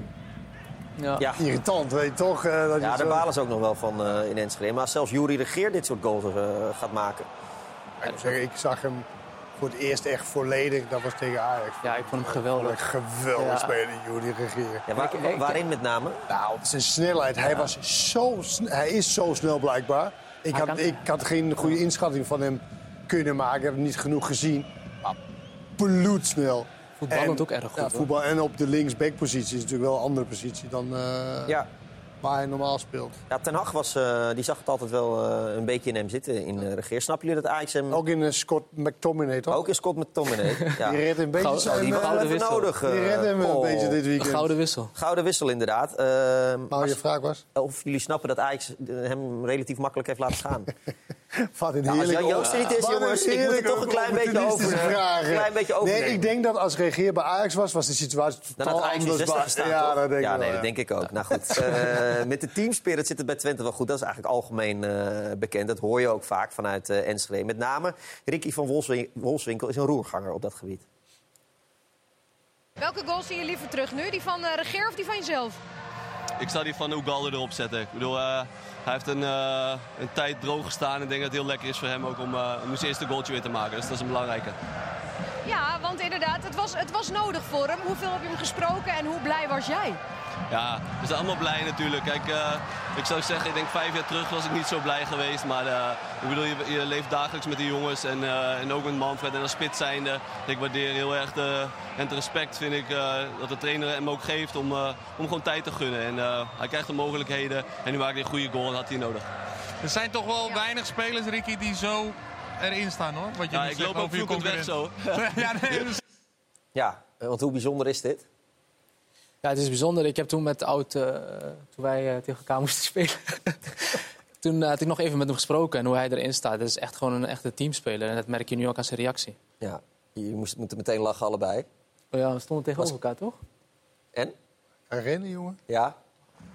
Ja. ja, irritant, weet je toch? eh, dat je Ja, zo- daar balen ze ook nog wel van eh, in Enschede. Maar als zelfs Jury Regeer dit soort goals eh, gaat maken. Ik moet zeggen, ik zag hem voor het eerst echt volledig. Dat was tegen Ajax. Ja, ik vond hem geweldig. Geweldig Ja. speler, Juri Regeer. Ja, waar- waarin met name? Nou, zijn snelheid. Hij, was zo sn- hij is zo snel blijkbaar. Ik had, kan- ik had geen goede inschatting van hem kunnen maken. Ik heb hem niet genoeg gezien. Maar bloedsnel. Voetballend En- ook erg goed, Ja, voetbal, en op de linksback-positie is natuurlijk wel een andere positie dan eh, Ja. waar hij normaal speelt. Ja, Ten Hag was, eh, die zag het altijd wel eh, een beetje in hem zitten, in eh Regeer. Snappen jullie dat Ajax hem... Ook in Scott McTominay, toch? Ook in Scott McTominay. ja. Die redt een beetje Goud- zijn... die gouden wissel. nodig. die redt hem een oh. beetje dit weekend. gouden wissel. Gouden wissel, inderdaad. Nou, je als- vraag was? of jullie snappen dat Ajax hem relatief makkelijk heeft laten gaan. Wat een Nou, als heerlijke... Joost er niet is, jongens, ik moet heerlijke toch een klein beetje over, opportunistische eh, vragen. klein beetje Nee, overnemen. ik denk dat als regeer bij Ajax was, was de situatie Dan totaal had Ajax in anders. 60 maar- gestaan, ja, toch? dat denk ja, ik nee, wel, dat ja. denk ik ook. Nou goed, eh, met de teamspirit zit het bij Twente wel goed. Dat is eigenlijk algemeen eh, bekend. Dat hoor je ook vaak vanuit eh Enschede. Met name Ricky van Wolfswin- Wolfswinkel is een roerganger op dat gebied. Welke goal zie je liever terug nu? Die van eh Regeer of die van jezelf? Ik zou die van Ugalde erop zetten. Ik bedoel, eh, hij heeft een, eh, een tijd droog gestaan. En ik denk dat het heel lekker is voor hem ook om, eh, om zijn eerste goaltje weer te maken. Dus dat is een belangrijke. Ja, want inderdaad, het was, het was nodig voor hem. Hoeveel heb je hem gesproken en hoe blij was jij? Ja, we zijn allemaal blij natuurlijk. Kijk, eh, ik zou zeggen, ik denk vijf jaar terug was ik niet zo blij geweest. Maar eh, ik bedoel, je, je leeft dagelijks met die jongens. En, eh, en ook met Manfred en als spits zijnde. Ik waardeer heel erg de, en het respect vind ik eh, dat de trainer hem ook geeft om, eh, om gewoon tijd te gunnen. En eh, hij krijgt de mogelijkheden. En nu maakt hij een goede goal en had hij nodig. Er zijn toch wel weinig spelers, Ricky, die zo erin staan hoor. Wat je Ja, ik loop ook over je vloekend weg zo. ja, nee, dus- Ja, want hoe bijzonder is dit? Ja, het is bijzonder. Ik heb toen met Oud, eh, toen wij eh, tegen elkaar moesten spelen... toen eh, had ik nog even met hem gesproken en hoe hij erin staat. Dat is echt gewoon een echte teamspeler. En dat merk je nu ook aan zijn reactie. Ja, je moest, moeten meteen lachen allebei. Oh ja, we stonden tegenover elkaar, toch? En? Hij rennen, jongen. Ja?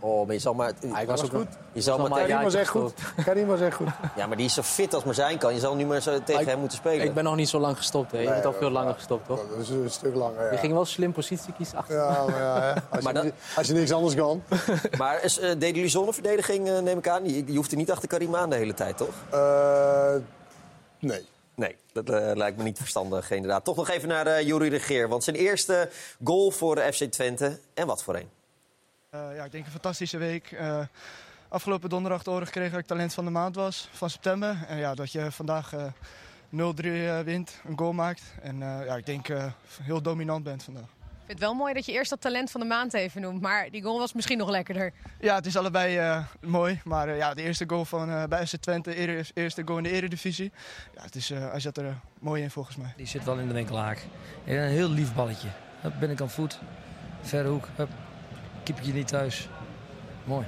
Oh, maar je zal maar... Hij was ook goed. Je zal maar. Karim was echt goed. Karim was echt goed. Ja, maar die is zo fit als maar zijn kan. Je zal nu maar zo tegen hem moeten spelen. Ik ben nog niet zo lang gestopt. Hè. Je Nee, bent al veel langer gestopt, toch? Dat is een stuk langer, ja. Je ging wel slim positie kiezen achter. Ja, maar ja, hè. Als, Maar je, niks anders kan. Maar is, eh, deden jullie zonneverdediging, eh, neem ik aan? Je, je hoeft er niet achter Karim aan de hele tijd, toch? Eh, nee. Nee, dat eh, lijkt me niet verstandig, inderdaad. Toch nog even naar uh, Jury de Geer. Want zijn eerste goal voor de FC Twente. En wat voor een? Eh, ja, ik denk een fantastische week. Eh, afgelopen donderdag te horen gekregen dat ik talent van de maand was, van september. En ja, dat je vandaag eh 0-3 eh, wint, een goal maakt. En eh, ja, ik denk eh, heel dominant bent vandaag. Ik vind het wel mooi dat je eerst dat talent van de maand even noemt. Maar die goal was misschien nog lekkerder. Ja, het is allebei eh, mooi. Maar eh, ja, de eerste goal van, eh, bij FC Twente, eer- eerste goal in de eredivisie. Ja, het is, eh, hij zat er mooi in volgens mij. Die zit wel in de winkelhaak. En een heel lief balletje. Hup, binnenkant voet. Verre hoek. Hup. Keepertje niet thuis. Mooi.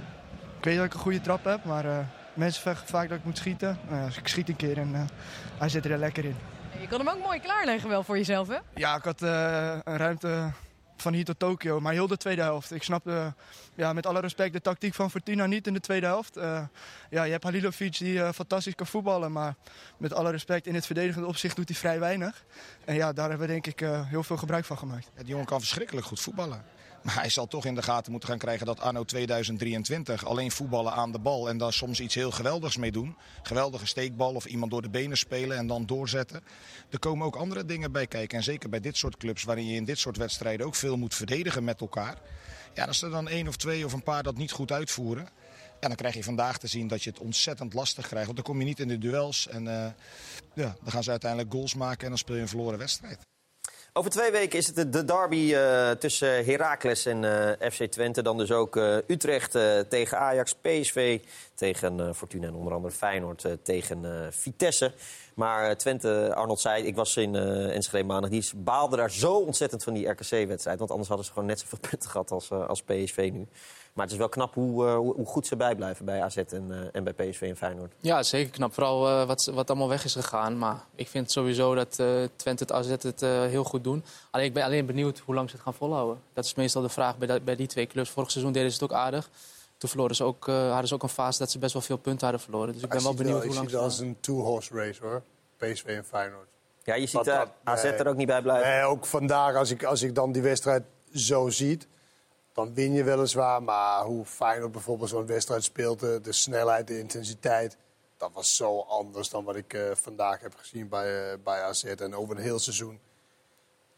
Ik weet dat ik een goede trap heb, maar eh, mensen zeggen vaak dat ik moet schieten. Nou ja, dus ik schiet een keer en eh, hij zit er lekker in. Je kon hem ook mooi klaarleggen wel voor jezelf, hè? Ja, ik had eh, een ruimte van hier tot Tokio, maar heel de tweede helft. Ik snapte, ja, met alle respect, de tactiek van Fortuna niet in de tweede helft. Eh, ja, je hebt Halilovic die fantastisch kan voetballen, maar met alle respect, in het verdedigende opzicht doet hij vrij weinig. En ja, daar hebben we denk ik eh, heel veel gebruik van gemaakt. Ja, die jongen kan verschrikkelijk goed voetballen. Maar hij zal toch in de gaten moeten gaan krijgen dat anno 2023 alleen voetballen aan de bal en daar soms iets heel geweldigs mee doen. Geweldige steekbal of iemand door de benen spelen en dan doorzetten. Er komen ook andere dingen bij kijken. En zeker bij dit soort clubs waarin je in dit soort wedstrijden ook veel moet verdedigen met elkaar. Ja, als er dan één of twee of een paar dat niet goed uitvoeren. Ja, dan krijg je vandaag te zien dat je het ontzettend lastig krijgt. Want dan kom je niet in de duels. En eh, ja, dan gaan ze uiteindelijk goals maken en dan speel je een verloren wedstrijd. Over twee weken is het de- de derby eh, tussen Heracles en eh, FC Twente. Dan dus ook eh, Utrecht tegen Ajax, PSV tegen eh, Fortuna en onder andere Feyenoord eh, tegen eh, Vitesse. Maar Twente, Arnold zei, ik was in Enschede maandag, die baalde daar zo ontzettend van die RKC-wedstrijd. Want anders hadden ze gewoon net zoveel punten gehad als, als PSV nu. Maar het is wel knap hoe, hoe, goed ze bijblijven bij AZ en, en bij PSV en Feyenoord. Ja, zeker knap. Vooral wat, wat allemaal weg is gegaan. Maar ik vind sowieso dat eh, Twente het AZ het heel goed doen. Alleen ik ben alleen benieuwd hoe lang ze het gaan volhouden. Dat is meestal de vraag bij, bij die twee clubs. Vorig seizoen deden ze het ook aardig. Toen verloren ze ook, eh, hadden ze ook een fase dat ze best wel veel punten hadden verloren. Dus ik ben wel benieuwd hoe Ik lang zie ze het als een two-horse race, hoor. PSV en Feyenoord. Ja, je ziet eh, dat- AZ nee. er ook niet bij blijven. Nee, ook vandaag, als ik, als ik dan die wedstrijd zo ziet... dan win je weliswaar. Maar hoe Feyenoord bijvoorbeeld zo'n wedstrijd speelt... De, de snelheid, de intensiteit... dat was zo anders dan wat ik eh, vandaag heb gezien bij, bij AZ. En over een heel seizoen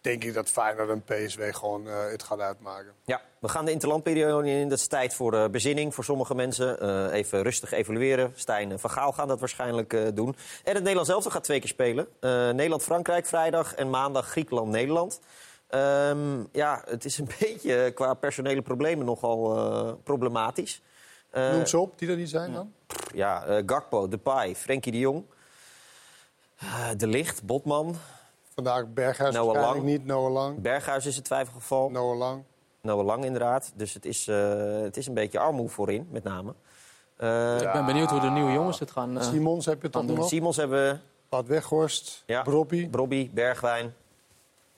denk ik dat Feyenoord en PSV gewoon eh, het gaat uitmaken. Ja, we gaan de interlandperiode in. Dat is tijd voor de bezinning voor sommige mensen. Eh, even rustig evalueren. Stijn van Gaal gaan dat waarschijnlijk eh, doen. En het Nederlands elftal gaat twee keer spelen. Eh, Nederland-Frankrijk vrijdag en maandag Griekenland-Nederland. Ehm, ja, het is een beetje qua personele problemen nogal eh, problematisch. Eh, Noem ze op die er niet zijn dan? ja, eh, Gakpo, Depay, Frenkie de Jong. eh, de Licht, Botman. Vandaag Berghuis Noah waarschijnlijk Lang. niet, Noah Lang. Berghuis is het twijfelgeval. Noah Lang. Noah Lang inderdaad. Dus het is, eh, het is een beetje armoe voorin, met name. Eh, Ik ben benieuwd hoe de nieuwe jongens het gaan, eh, Simons heb je toch nog? Simons hebben we. Bad Weghorst, Ja. Brobby. Brobby, Bergwijn.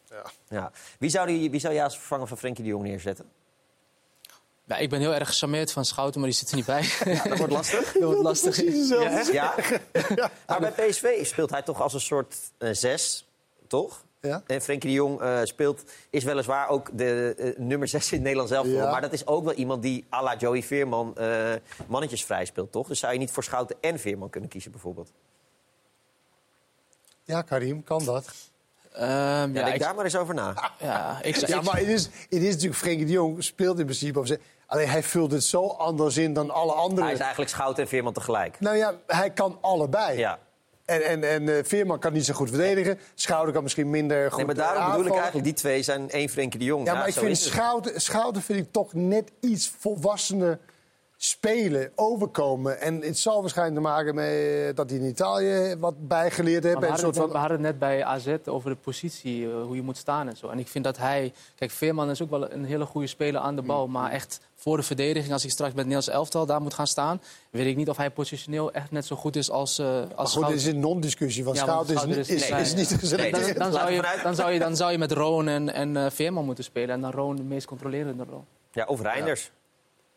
Ja. Ja. Wie, zou die, wie zou jij als vervanger van Frenkie de Jong neerzetten? Ja, ik ben heel erg gecharmeerd van Schouten, maar die zit er niet bij. Ja, dat wordt lastig. dat wordt lastig. Ja? Ja? Maar bij PSV speelt hij toch als een soort eh, zes, toch? Ja. En Frenkie de Jong eh, speelt, is weliswaar ook de eh, nummer 6 in het Nederlands elftal. Ja. Maar dat is ook wel iemand die à la Joey Veerman eh, mannetjes vrij speelt, toch? Dus zou je niet voor Schouten en Veerman kunnen kiezen, bijvoorbeeld? Ja, Karim, kan dat. Ehm, Ja, ja, denk ik, daar maar eens over na. ja, ik, Ja, maar het is, het is natuurlijk, Frenkie de Jong speelt in principe op. Alleen hij vult het zo anders in dan alle Hij anderen. is eigenlijk Schouten en Veerman tegelijk. Nou ja, hij kan allebei. Ja. En, en, en eh, Veerman kan niet zo goed verdedigen. Schouder kan misschien minder goed Nee, maar daarom eh, bedoel ik eigenlijk, die twee zijn één Frenkie de Jong. Ja, maar ik zo vind. Schouten, Schouten vind ik toch net iets volwassener spelen, overkomen. En het zal waarschijnlijk te maken met eh, dat hij in Italië wat bijgeleerd heeft. We soort van we hadden het net bij AZ over de positie, eh, hoe je moet staan en zo. En ik vind dat hij... Kijk, Veerman is ook wel een hele goede speler aan de bal. Mm. Maar echt voor de verdediging, als hij straks met Nederlands elftal daar moet gaan staan... weet ik niet of hij positioneel echt net zo goed is als, eh als Maar goed, dit is een non-discussie, want Ja, Schout is, is, nee. is niet Nee, dan, dan, zou je, dan, zou je, dan zou je met Roon en, en Veerman moeten spelen. En dan Roon de meest controlerende rol. Ja, of Reinders. Ja,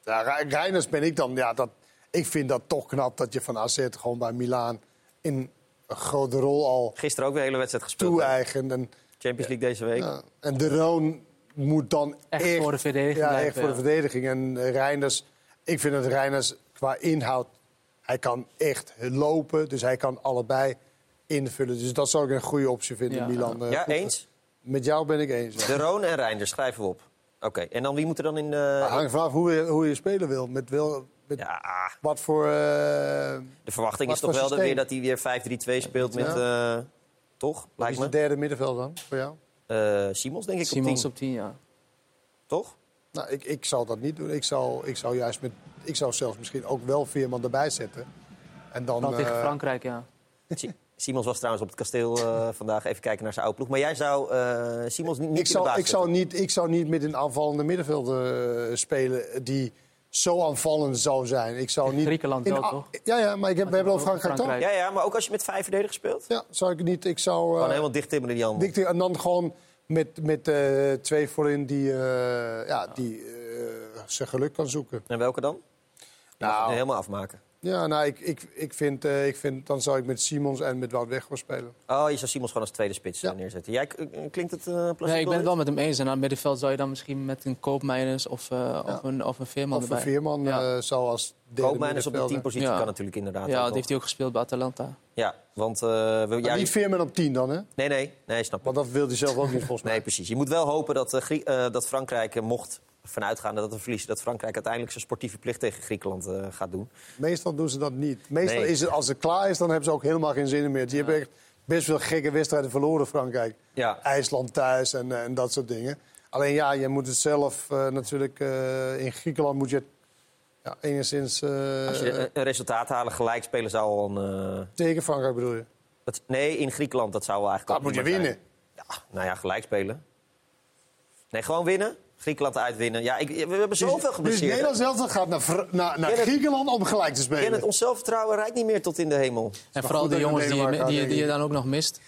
Re- Reiners ben ik dan. Ja, dat, ik vind dat toch knap dat je van AZ gewoon bij Milaan in een grote rol al Gisteren ook weer de hele wedstrijd gespeeld. En, Champions League deze week. ja, en de Roon moet dan Echt echt, voor de verdediging Ja, blijven, echt voor de ja. verdediging. En eh, Reinders, ik vind dat Reinders qua inhoud, hij kan echt lopen. Dus hij kan allebei invullen. Dus dat zou ik een goede optie vinden, Ja. Milan. eh, Ja, goed. eens? Met jou ben ik eens. ja. De Roon en Reinders schrijven we op. Oké, en dan wie moet er dan in de... Maar hangt vanaf hoe je, hoe je spelen wil. Met, wel, met wat voor... eh, De verwachting wat is toch wel systeem? weer dat hij weer 5-3-2 speelt met... Ja. eh, toch? Wie Lijkt is me. de derde middenveld dan, voor jou? Eh, Simons denk ik Simons op op 10, ja. Toch? Nou, ik, ik zou dat niet doen. Ik zou, ik zou juist met... Ik zou zelfs misschien ook wel Veerman erbij zetten. En dan... Dan tegen Frankrijk, ja. Si- Simons was trouwens op het kasteel eh, vandaag. Even kijken naar zijn oude ploeg. Maar jij zou eh, Simons niet, niet ik, in de zou, baas ik, zou niet, ik zou niet met een aanvallende middenvelder eh, spelen die zo aanvallend zou zijn. Ik zou niet... Griekenland in wel, toch? Ja, ja, maar ik heb, we hebben over Frankrijk, toch? Ja, ja, maar ook als je met vijf verdedigers speelt? Ja, zou ik niet... Ik zou... Gewoon eh, helemaal dicht timmeren die handen. En dan gewoon met, met eh, twee voorin die, eh, ja, die eh, zijn geluk kan zoeken. En welke dan? Het helemaal afmaken. Ja, nou, ik, ik, ik, vind, eh, ik vind... Dan zou ik met Simons en met Wout Weghorst spelen. Oh, je zou Simons gewoon als tweede spits eh, neerzetten. Jij, eh, klinkt het uh, Nee, ik ben het wel met hem eens. En aan het middenveld zou je dan misschien met een Koopmeiners of, eh, of, een, of een Veerman Of een erbij. Veerman Ja. eh, zou als derde Koopmeiners op de teampositie Ja. kan natuurlijk inderdaad. Ja, ook dat heeft hij ook gespeeld bij Atalanta. Ja, want... eh ja, niet Veerman op 10 dan, hè? Nee, nee, nee, snap ik. Want dat wil hij zelf ook niet, volgens mij. Nee, precies. Je moet wel hopen dat, dat Frankrijk, eh, vanuitgaande dat we verliezen... dat Frankrijk uiteindelijk zijn sportieve plicht tegen Griekenland eh, gaat doen. Meestal doen ze dat niet. Meestal Nee. is het, als het klaar is, dan hebben ze ook helemaal geen zin meer. Die hebben echt best veel gekke wedstrijden verloren, Frankrijk. Ja. IJsland thuis en, eh, en dat soort dingen. Alleen ja, je moet het zelf eh, natuurlijk... in Griekenland moet je het ja, enigszins... Als je een- resultaat halen, gelijk spelen zou al een... Tegen Frankrijk bedoel je? dat- nee, in Griekenland, dat zou wel eigenlijk Dat moet je winnen. Ja, nou ja, gelijk spelen. Nee, gewoon winnen. Griekenland uitwinnen. Ja, ik, we hebben zoveel Dus geblesseerd. Nederland zelf gaat naar, naar, naar Griekenland om gelijk te spelen. En het ons zelfvertrouwen rijdt niet meer tot in de hemel. En vooral de jongens die die, je- die je had, dan ook nog mist.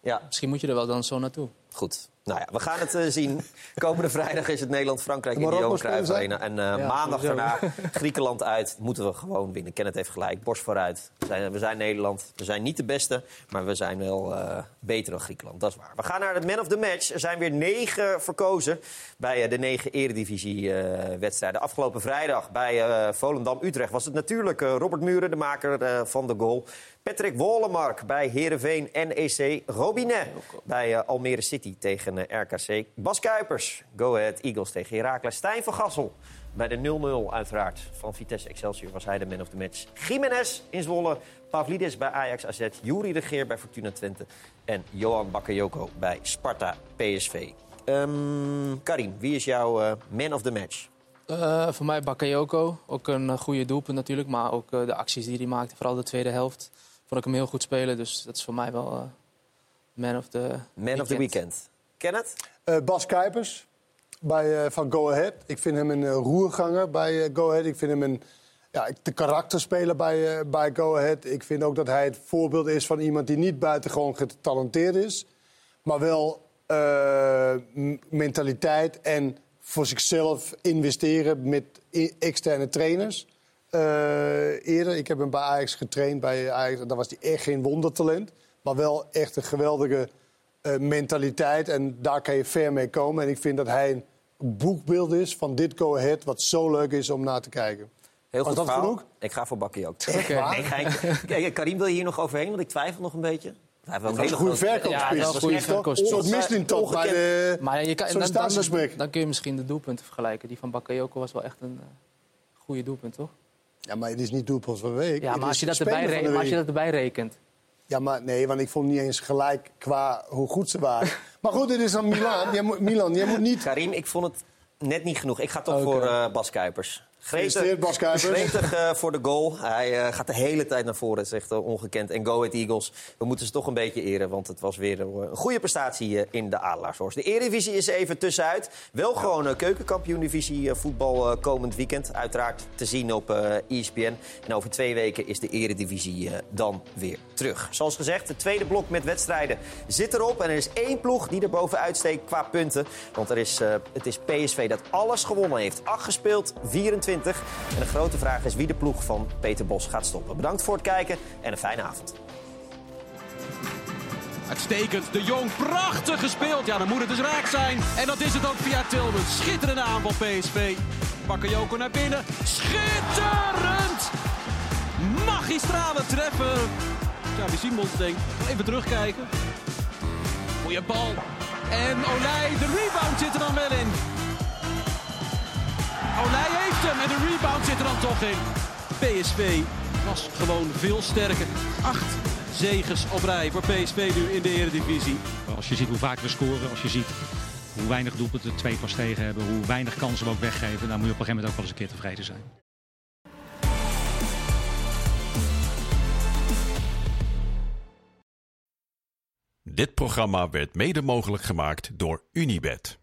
Ja. Misschien moet je er wel dan zo naartoe. Goed. Nou ja, we gaan het eh, zien. Komende vrijdag is het Nederland-Frankrijk in de Johan Cruijff spelen Arena. En eh, Ja, maandag sowieso. daarna Griekenland uit. Moeten we gewoon winnen. Kenneth heeft gelijk. Borst vooruit. We zijn, we zijn Nederland. We zijn niet de beste, maar we zijn wel eh, beter dan Griekenland. Dat is waar. We gaan naar de man of the match. Er zijn weer negen verkozen bij de negen eredivisie-wedstrijden. Afgelopen vrijdag bij Volendam-Utrecht was het natuurlijk Robert Muren, de maker van de goal. Patrick Wollemark bij Heerenveen NEC. Robinet bij Almere City tegen eh, RKC. Bas Kuipers, Go Ahead Eagles tegen Heracles. Stijn van Gassel bij de 0-0 uiteraard van Vitesse Excelsior was hij de man of the match. Jiménez in Zwolle. Pavlidis bij Ajax AZ. Juri de Geer bij Fortuna Twente. En Johan Bakayoko bij Sparta PSV. Ehm, Karim, wie is jouw eh, man of the match? Eh, voor mij Bakayoko. Ook een goede doelpunt natuurlijk. Maar ook de acties die hij maakte, vooral de tweede helft, vond ik hem heel goed spelen. Dus dat is voor mij wel man of the Man of the weekend. Kenneth? Eh, Bas Kuipers bij, eh, van Go Ahead. Ik vind hem een eh, roerganger bij Go Ahead. Ik vind hem een ja, de karakterspeler bij, eh, bij Go Ahead. Ik vind ook dat hij het voorbeeld is van iemand die niet buitengewoon getalenteerd is. Maar wel eh, mentaliteit en voor zichzelf investeren met externe trainers. Eh, eerder, ik heb hem bij Ajax getraind. Bij Ajax, daar was hij echt geen wondertalent. Maar wel echt een geweldige eh, mentaliteit. En daar kan je ver mee komen. En ik vind dat hij een boekbeeld is van dit Go Ahead... wat zo leuk is om naar te kijken. Heel Was goed dat genoeg? Ik ga voor Bakkie ook. Echt waar? Nee, ga ik- Kijk, Karim wil je hier nog overheen, want ik twijfel nog een beetje. Hij heeft wel Dat is een goede verkoopspeler. Ja, dat is een soort bij de Maar je kan, dan, dan, kun je misschien de doelpunten vergelijken. Die van Bakayoko was wel echt een eh, goede doelpunt, toch? Ja, maar het is niet doelpunt van de week. Ja, maar als je, dat erbij, als je dat erbij rekent. Ja, maar nee, want ik vond niet eens gelijk qua hoe goed ze waren. maar goed, dit is dan Milan. Jij moet, Milan, jij moet niet... Karim, ik vond het net niet genoeg. Ik ga toch voor eh, Bas Kuipers. Gefeliciteerd, Bas gretig eh, voor de goal. Hij eh, gaat de hele tijd naar voren. Het is echt eh, ongekend. En Go Ahead Eagles, we moeten ze toch een beetje eren... want het was weer een, goede prestatie in de Adelaarshorst. De Eredivisie is even tussenuit. Wel gewoon uh, keukenkampioen-divisie voetbal komend weekend. Uiteraard te zien op ESPN. En over twee weken is de Eredivisie dan weer terug. Zoals gezegd, het tweede blok met wedstrijden zit erop. En er is één ploeg die er bovenuit steekt qua punten. Want er is, het is PSV dat alles gewonnen heeft. 8 gespeeld, 24. En de grote vraag is wie de ploeg van Peter Bos gaat stoppen. Bedankt voor het kijken en een fijne avond. Uitstekend. De Jong, prachtig gespeeld. Ja, dan moet het dus raak zijn. En dat is het ook via Tilman. Schitterende aanval PSV. Bakayoko naar binnen. Schitterend! Magistrale treffer. Ja, wie Simons denkt. Even terugkijken. Goeie bal. En Olij, de rebound zit er dan wel in. Olij heeft hem en de rebound zit er dan toch in. PSV was gewoon veel sterker. Acht zegens op rij voor PSV nu in de Eredivisie. Als je ziet hoe vaak we scoren, als je ziet hoe weinig doelpunten de twee pas tegen hebben, hoe weinig kansen we ook weggeven, dan moet je op een gegeven moment ook wel eens een keer tevreden zijn. Dit programma werd mede mogelijk gemaakt door Unibed.